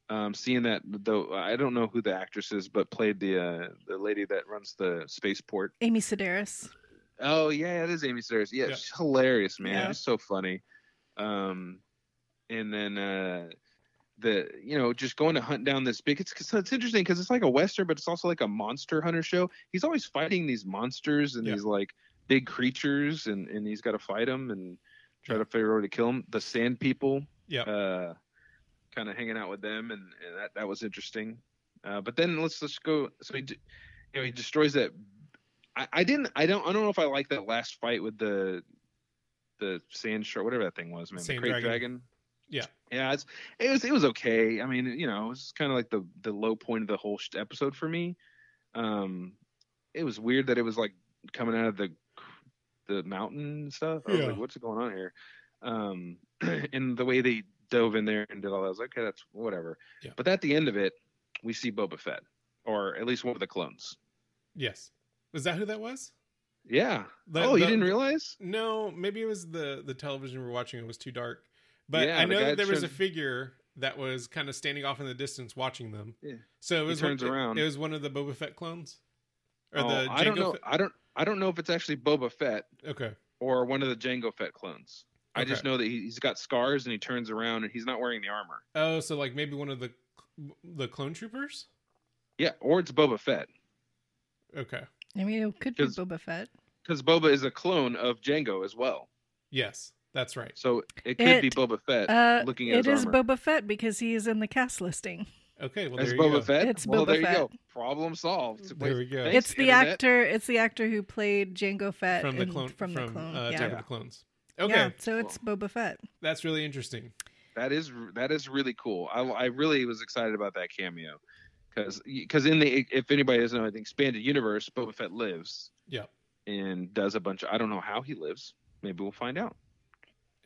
S2: Um, seeing that though, I don't know who the actress is, but played the uh, the lady that runs the spaceport.
S3: Amy Sedaris.
S2: Oh yeah, it is Amy Sedaris. Yeah,
S1: Yeah.
S2: she's hilarious, man.
S3: Yeah.
S2: She's so funny. Um, and then uh, the you know just going to hunt down this big. It's it's interesting because it's like a western, but it's also like a monster hunter show. He's always fighting these monsters and
S1: Yeah.
S2: these like big creatures, and and he's got to fight them and try to figure out how to kill them. The sand people,
S1: Yeah.
S2: uh, kind of hanging out with them, and, and that that was interesting. Uh, but then let's let's go. So he, you know, he destroys that. I, I didn't. I don't. I don't know if I like that last fight with the the sand shark, whatever that thing was, man.
S1: Sand
S2: the krayt
S1: dragon.
S2: dragon.
S1: Yeah.
S2: Yeah. It's it was it was okay. I mean, you know, it was kind of like the the low point of the whole sh- episode for me. Um, it was weird that it was like coming out of the the mountain and stuff. I was
S1: Yeah.
S2: like, what's going on here? Um, and the way they dove in there and did all that, I was like, okay, that's whatever.
S1: Yeah.
S2: But at the end of it, we see Boba Fett, or at least one of the clones.
S1: Yes. Was that who that was?
S2: Yeah.
S1: The-
S2: oh, you didn't realize?
S1: No, maybe it was the the television we were watching. It was too dark. But
S2: Yeah,
S1: I know
S2: guy
S1: that there was a figure that was kind of standing off in the distance watching them.
S2: Yeah.
S1: So it was
S2: turns
S1: one,
S2: around.
S1: It, was one of the Boba Fett clones, or
S2: Oh,
S1: the
S2: I don't know.
S1: Fett-
S2: I don't. I don't know if it's actually Boba Fett
S1: Okay.
S2: or one of the Jango Fett clones. I just know that he, he's got scars and he turns around and he's not wearing the armor.
S1: Oh, so like maybe one of the the clone troopers.
S2: Yeah, or it's Boba Fett
S1: Okay.
S3: I mean, it could be Boba Fett.
S2: because Boba is a clone of Jango as well.
S1: Yes, that's right.
S2: So it could be
S3: It-
S2: Boba Fett
S3: Uh,
S2: looking at
S3: it
S2: his
S3: is
S2: armor.
S3: Boba Fett because he is in the cast listing.
S1: Okay. Well,
S2: As
S1: there you
S2: Boba
S1: go.
S2: Fett.
S3: It's
S2: well,
S3: Boba
S2: there you go. Problem solved.
S1: There we go.
S2: Thanks,
S3: it's the
S2: Internet.
S3: actor. It's the actor who played Jango Fett
S1: from the clone
S3: From, the clone.
S1: uh,
S3: yeah.
S1: Attack of the Clones. Okay,
S3: Yeah, so it's Boba Fett.
S1: that's really interesting.
S2: That is that is really cool. I, I really was excited about that cameo because because in the if anybody doesn't know the expanded universe, Boba Fett lives.
S1: Yeah.
S2: And does a bunch of I don't know how he lives. Maybe we'll find out.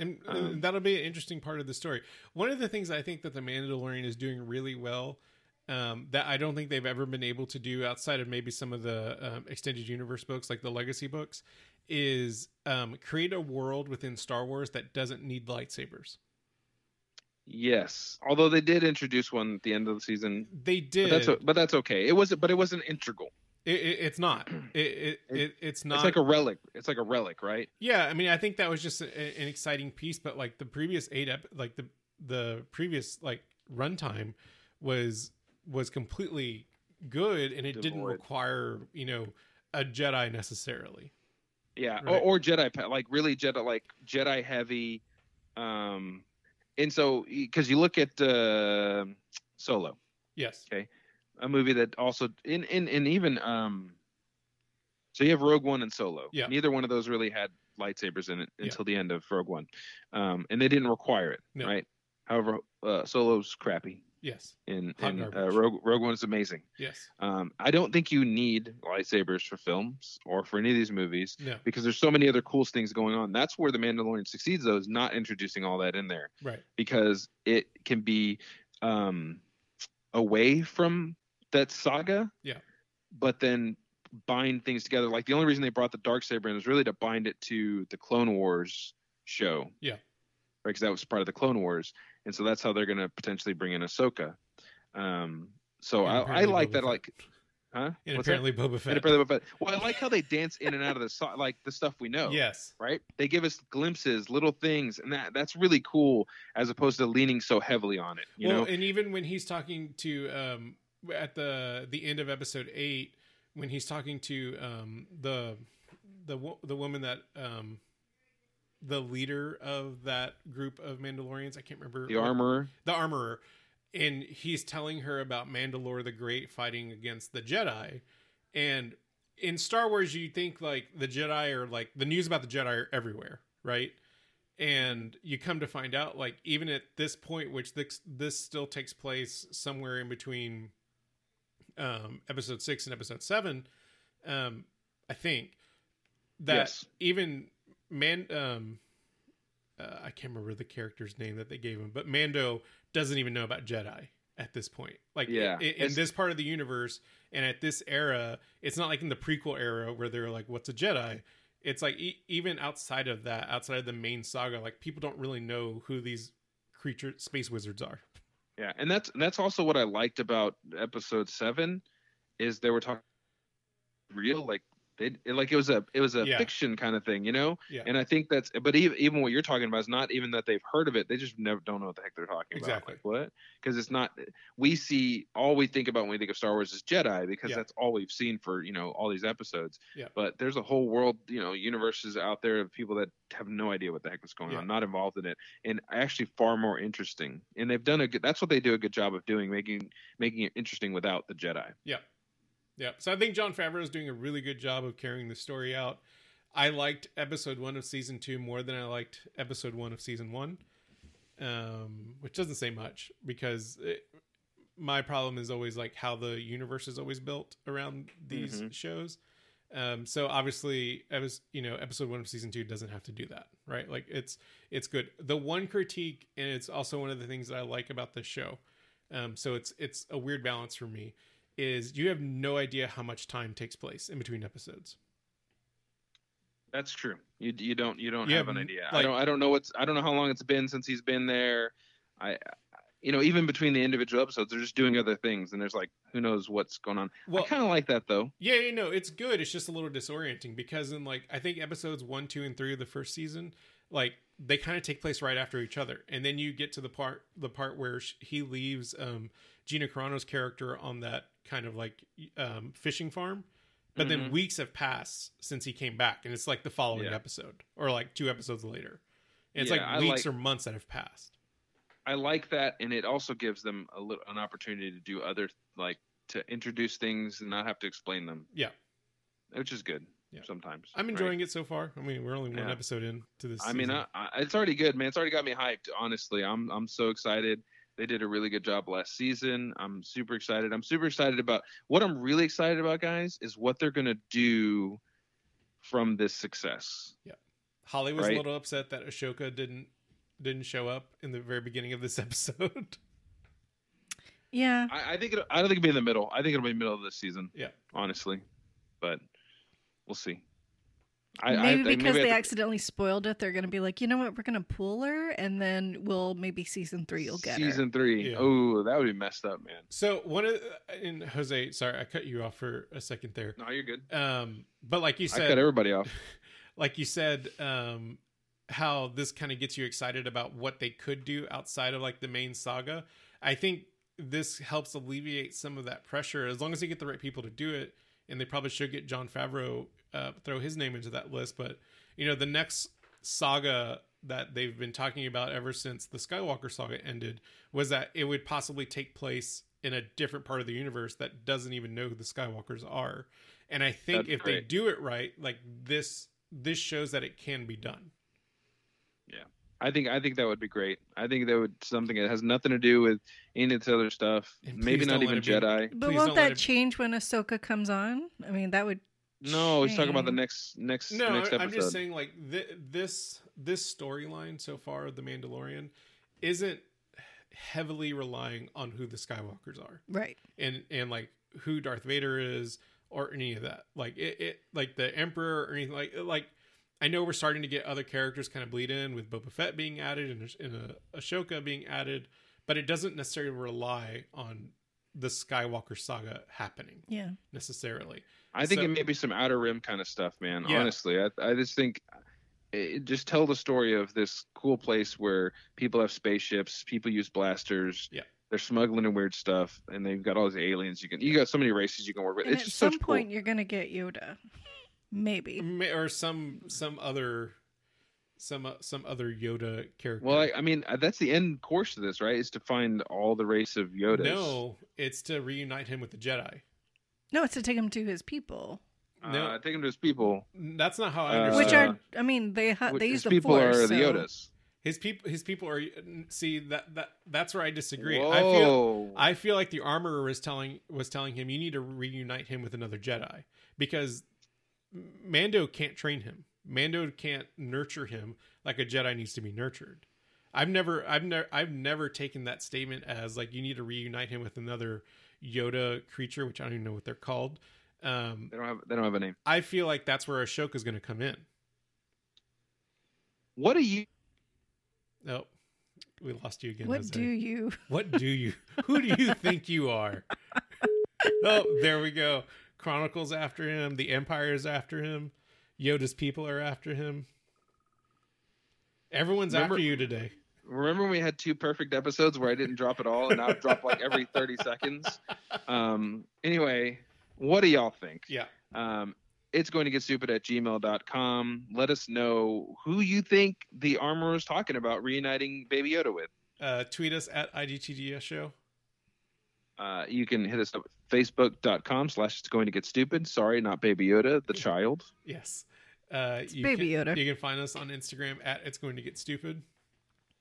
S1: And
S2: Um,
S1: that'll be an interesting part of the story. One of the things I think that the Mandalorian is doing really well, um, that I don't think they've ever been able to do outside of maybe some of the um, extended universe books, like the Legacy books, is um, create a world within Star Wars that doesn't need lightsabers.
S2: Yes, although they did introduce one at the end of the season,
S1: They
S2: but
S1: did.
S2: that's but that's okay. It wasn't, but it wasn't integral.
S1: It, it, it's not. It, it, it it's not.
S2: It's like a relic. It's like a relic, right?
S1: Yeah, I mean, I think that was just a, an exciting piece, but like the previous eight, ep- like the the previous like runtime was was completely good, and it didn't require you know a Jedi necessarily.
S2: Yeah,
S1: Right.
S2: or, or Jedi, like really Jedi, like Jedi heavy. Um, and so because you look at uh, Solo,
S1: Yes.
S2: A movie that also in in and even um, so you have Rogue One and Solo.
S1: Yeah.
S2: Neither one of those really had lightsabers in it
S1: Yeah.
S2: until the end of Rogue One, um, and they didn't require it,
S1: No.
S2: right? However, uh, Solo's crappy.
S1: Yes.
S2: And,
S1: Hot
S2: in uh. Rogue, Rogue One is amazing.
S1: Yes.
S2: Um, I don't think you need lightsabers for films or for any of these movies
S1: No.
S2: because there's so many other cool things going on. That's where the Mandalorian succeeds, though, is not introducing all that in there
S1: Right.
S2: because it can be um, away from that saga.
S1: Yeah.
S2: But then bind things together. Like the only reason they brought the dark saber in was really to bind it to the Clone Wars show.
S1: Yeah.
S2: Right, because that was part of the Clone Wars, and so that's how they're going to potentially bring in Ahsoka. Um, so
S1: And
S2: I, I like
S1: Boba
S2: that.
S1: Fett.
S2: Like, huh?
S1: And
S2: What's that?
S1: apparently Boba Fett.
S2: And apparently Boba Fett. Well, I like how they dance in and out of the so- like the stuff we know
S1: Yes.
S2: right? They give us glimpses, little things, and that that's really cool as opposed to leaning so heavily on it. You
S1: well,
S2: know,
S1: and even when he's talking to um at the the end of episode eight, when he's talking to um the the the woman that um the leader of that group of Mandalorians, I can't remember
S2: the
S1: what-
S2: armorer.
S1: the armorer, and he's telling her about Mandalore the Great fighting against the Jedi, and in Star Wars, you think like the Jedi are like the news about the Jedi are everywhere, right? And you come to find out, like even at this point, which this this still takes place somewhere in between um, Episode six and Episode seven, um, I think that
S2: Yes.
S1: even man um uh, I can't remember the character's name that they gave him, but Mando doesn't even know about Jedi at this point. Like,
S2: Yeah,
S1: i- in, this part of the universe, and at this era, it's not like in the prequel era where they're like, "What's a Jedi?" It's like e- even outside of that, outside of the main saga, like people don't really know who these creature space wizards are.
S2: Yeah, and that's that's also what I liked about episode seven, is they were talking real like they it, like it was a it was a
S1: Yeah.
S2: fiction kind of thing, you know.
S1: Yeah.
S2: And I think that's but even even what you're talking about is not even that they've heard of it; they just never don't know what the heck they're talking
S1: Exactly.
S2: about. Like what? Because it's not. We see all we think about when we think of Star Wars is Jedi because
S1: Yeah.
S2: that's all we've seen for you know all these episodes.
S1: Yeah.
S2: But there's a whole world, you know, universes out there of people that have no idea what the heck is going on, not involved in it, and actually far more interesting. And they've done a good. That's what they do a good job of doing, making making it interesting without the Jedi.
S1: Yeah. Yeah. So I think Jon Favreau is doing a really good job of carrying the story out. I liked episode one of season two more than I liked episode one of season one, um, which doesn't say much because it, my problem is always like how the universe is always built around these
S2: Mhm.
S1: shows. Um, so obviously, I was you know episode one of season two doesn't have to do that, right? Like it's it's good. The one critique, and it's also one of the things that I like about this show. Um, so it's it's a weird balance for me is you have no idea how much time takes place in between episodes.
S2: That's true. You you don't you don't
S1: You
S2: have
S1: have,
S2: an idea. I don't I don't know what's I don't know how long it's been since he's been there. I you know even between the individual episodes they're just doing other things and there's like who knows what's going on.
S1: Well,
S2: I kind of like that though.
S1: yeah, you know, it's good. It's just a little disorienting because in like I think episodes one, two, and three of the first season, like they kind of take place right after each other, and then you get to the part the part where he leaves um, Gina Carano's character on that kind of like um, fishing farm. But then
S2: Mhm.
S1: weeks have passed since he came back, and it's like the following
S2: Yeah.
S1: episode or like two episodes later. And it's
S2: Yeah, I
S1: like weeks
S2: like-
S1: or months that have passed.
S2: I like that and it also gives them a little an opportunity to do other like to introduce things and not have to explain them.
S1: Yeah.
S2: Which is good
S1: Yeah.
S2: sometimes.
S1: I'm
S2: right?
S1: enjoying it so far. I mean, we're only one
S2: Yeah.
S1: episode in to this.
S2: I mean. I, I, it's already good, man. It's already got me hyped. Honestly, I'm I'm so excited. They did a really good job last season. I'm super excited. I'm super excited about what I'm really excited about, guys, is what they're gonna do from this success. Yeah.
S1: Holly was a little upset that Ahsoka didn't didn't show up in the very beginning of this episode.
S3: Yeah.
S2: I, I think it, I don't think it'll be in the middle. I think it'll be middle of this season.
S1: Yeah.
S2: honestly, but we'll see. I,
S3: maybe
S2: I, I-
S3: because
S2: maybe
S3: they
S2: I-
S3: accidentally spoiled it, they're going to be like, you know what, we're going to pull her, and then we'll maybe season three you'll get her.
S2: season three.
S1: Yeah.
S2: Oh, that would be messed up, man.
S1: so one of and Jose, sorry, I cut you off for a second there.
S2: No, you're good.
S1: Um, but like you
S2: I cut
S1: said,
S2: everybody off.
S1: like you said, um, how this kind of gets you excited about what they could do outside of like the main saga. I think this helps alleviate some of that pressure as long as they get the right people to do it. And they probably should get Jon Favreau uh, throw his name into that list. But you know, the next saga that they've been talking about ever since the Skywalker saga ended was that it would possibly take place in a different part of the universe that doesn't even know who the Skywalkers are. And I think
S2: That's
S1: if they do it right, like this, this shows that it can be done. Yeah.
S2: I think I think that would be great. I think that would something that has nothing to do with any of this other stuff. Maybe not even
S1: it be-
S2: Jedi.
S3: But
S1: Please
S3: won't that
S1: it-
S3: change when Ahsoka comes on? I mean, that would.
S2: No, he's talking about the next next
S1: No,
S2: next
S1: I-
S2: episode.
S1: I'm just saying like th- this this storyline so far of the Mandalorian isn't heavily relying on who the Skywalkers are
S3: Right.
S1: and and like who Darth Vader is or any of that. Like it, it like the Emperor or anything like like. I know we're starting to get other characters kind of bleed in with Boba Fett being added and, and uh, Ahsoka being added, but it doesn't necessarily rely on the Skywalker saga happening
S3: Yeah.
S1: necessarily.
S2: I think
S1: So-
S2: it may be some outer rim kind of stuff, man.
S1: Yeah.
S2: Honestly, I, I just think it, just tell the story of this cool place where people have spaceships, people use blasters.
S1: Yeah.
S2: They're smuggling in weird stuff, and they've got all these aliens. You can you got so many races you can work with.
S3: And
S2: it's
S3: at
S2: just
S3: some
S2: such
S3: point,
S2: cool.
S3: you're going to get Yoda. Maybe.
S1: May- or some some other some uh, some other Yoda character.
S2: Well, I, I mean, uh, that's the end course of this, right? Is to find all the race of Yodas.
S1: no, it's to reunite him with the Jedi.
S3: No, it's to take him to his people,
S1: No.
S2: uh, take him to his people.
S1: That's not how I
S2: Uh,
S1: understand.
S3: which are, I mean, they ha-
S2: Which
S3: they
S2: his
S3: use the
S2: people
S3: Force.
S2: are the
S3: so-
S2: Yodas.
S1: his people his people are see that that that's where I disagree. I feel
S2: Whoa!
S1: I feel like the armorer was telling was telling him you need to reunite him with another Jedi because Mando can't train him. Mando can't nurture him like a Jedi needs to be nurtured. I've never I've never I've never taken that statement as like you need to reunite him with another Yoda creature, which I don't even know what they're called. Um,
S2: they don't have they don't have a name.
S1: I feel like that's where Ahsoka's going to come in.
S2: What do you?
S1: Oh, we lost you again.
S3: What
S1: Jose.
S3: do you?
S1: What do you? Who do you think you are? oh, there we go. Chronicles after him. The Empire is after him. Yoda's people are after him. Everyone's
S2: Remember-
S1: after you today.
S2: Remember when we had two perfect episodes where I didn't drop at all, and now I drop like every thirty seconds. Um. Anyway, what do y'all think?
S1: Yeah.
S2: Um, it's going to get stupid at gmail.com. Let us know who you think the armor is talking about reuniting Baby Yoda with.
S1: Uh, tweet us at IGTDS show.
S2: Uh, you can hit us up at facebook.com slash it's going to get stupid. Sorry, not Baby Yoda, the child.
S1: Yes. Uh, you
S3: Baby
S1: can,
S3: Yoda.
S1: You can find us on Instagram at It's Going to Get Stupid.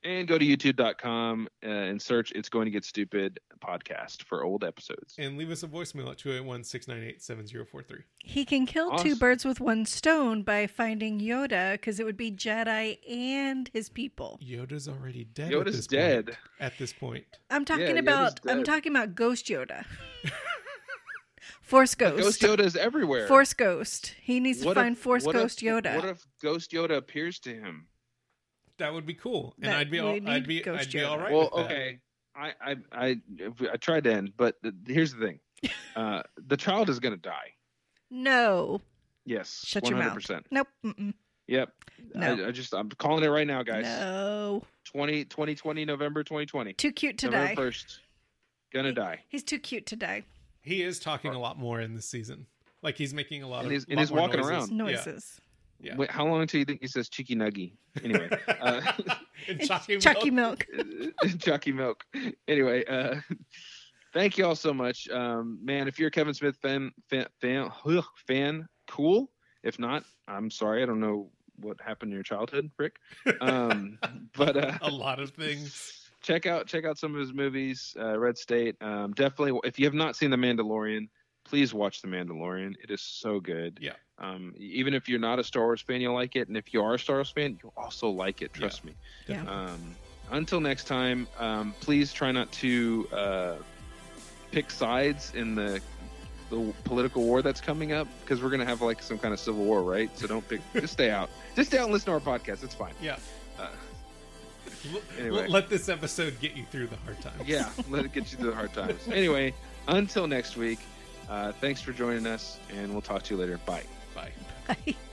S2: And go to youtube.com uh, and search It's Going to Get Stupid podcast for old episodes.
S1: And leave us a voicemail at 281 698 7043.
S3: He can kill two birds with one stone by finding Yoda, because it would be Jedi and his people.
S1: Yoda's already dead. at
S2: Yoda's
S1: this
S2: dead.
S1: Point, at this point.
S3: I'm talking
S2: Yoda's
S3: about. I'm talking about Ghost Yoda. Force Ghost.
S2: Ghost Yoda is everywhere.
S3: Force Ghost. He needs to
S2: What
S3: find
S2: if-
S3: Force
S2: what if-
S3: Ghost Yoda.
S2: What if Ghost Yoda appears to him?
S1: That would be cool, and
S3: That
S1: I'd be all, I'd be
S3: Ghost
S1: I'd be all right.
S2: well,
S1: with that.
S2: okay. I, I I I tried to end, but th- here's the thing: uh, the child is going to die.
S3: no.
S2: Yes,
S3: Shut
S2: one
S3: your mouth.
S2: percent.
S3: Nope. Mm-mm.
S2: Yep.
S3: No.
S2: I, I just I'm calling it right now, guys.
S3: No.
S2: 20, 2020, November 2020.
S3: Too cute to
S2: November
S3: die.
S2: first, gonna die.
S3: He's too cute to die.
S1: He is talking a lot more in this season. Like he's making a lot
S2: And
S1: of
S2: he's- and he's
S1: more
S2: walking
S1: noises.
S2: around.
S3: Noises.
S1: Yeah.
S2: Wait, how long until you think he says cheeky nuggy? Anyway, uh,
S3: It's
S1: Chucky,
S3: Chucky
S1: Milk.
S3: Milk.
S2: Chucky Milk. Anyway, uh, thank you all so much, um, man. If you're a Kevin Smith fan, fan, fan, ugh, fan, cool. If not, I'm sorry. I don't know what happened in your childhood, Rick. Um, but uh,
S1: a lot of things.
S2: check out check out some of his movies. Uh, Red State. Um, definitely, if you have not seen The Mandalorian, please watch The Mandalorian. It is so good.
S1: Yeah.
S2: Um, even if you're not a Star Wars fan, you'll like it, and if you are a Star Wars fan, you'll also like it. Trust me.
S3: Yeah.
S2: Um, until next time, um, please try not to uh, pick sides in the the political war that's coming up because we're gonna have like some kind of civil war, right? So don't pick. just stay out. Just stay out and listen to our podcast. It's fine.
S1: Yeah.
S2: Uh, Anyway.
S1: let this episode get you through the hard times.
S2: yeah, let it get you through the hard times. Anyway, until next week, uh, thanks for joining us, and we'll talk to you later. Bye.
S1: Bye.
S3: Bye.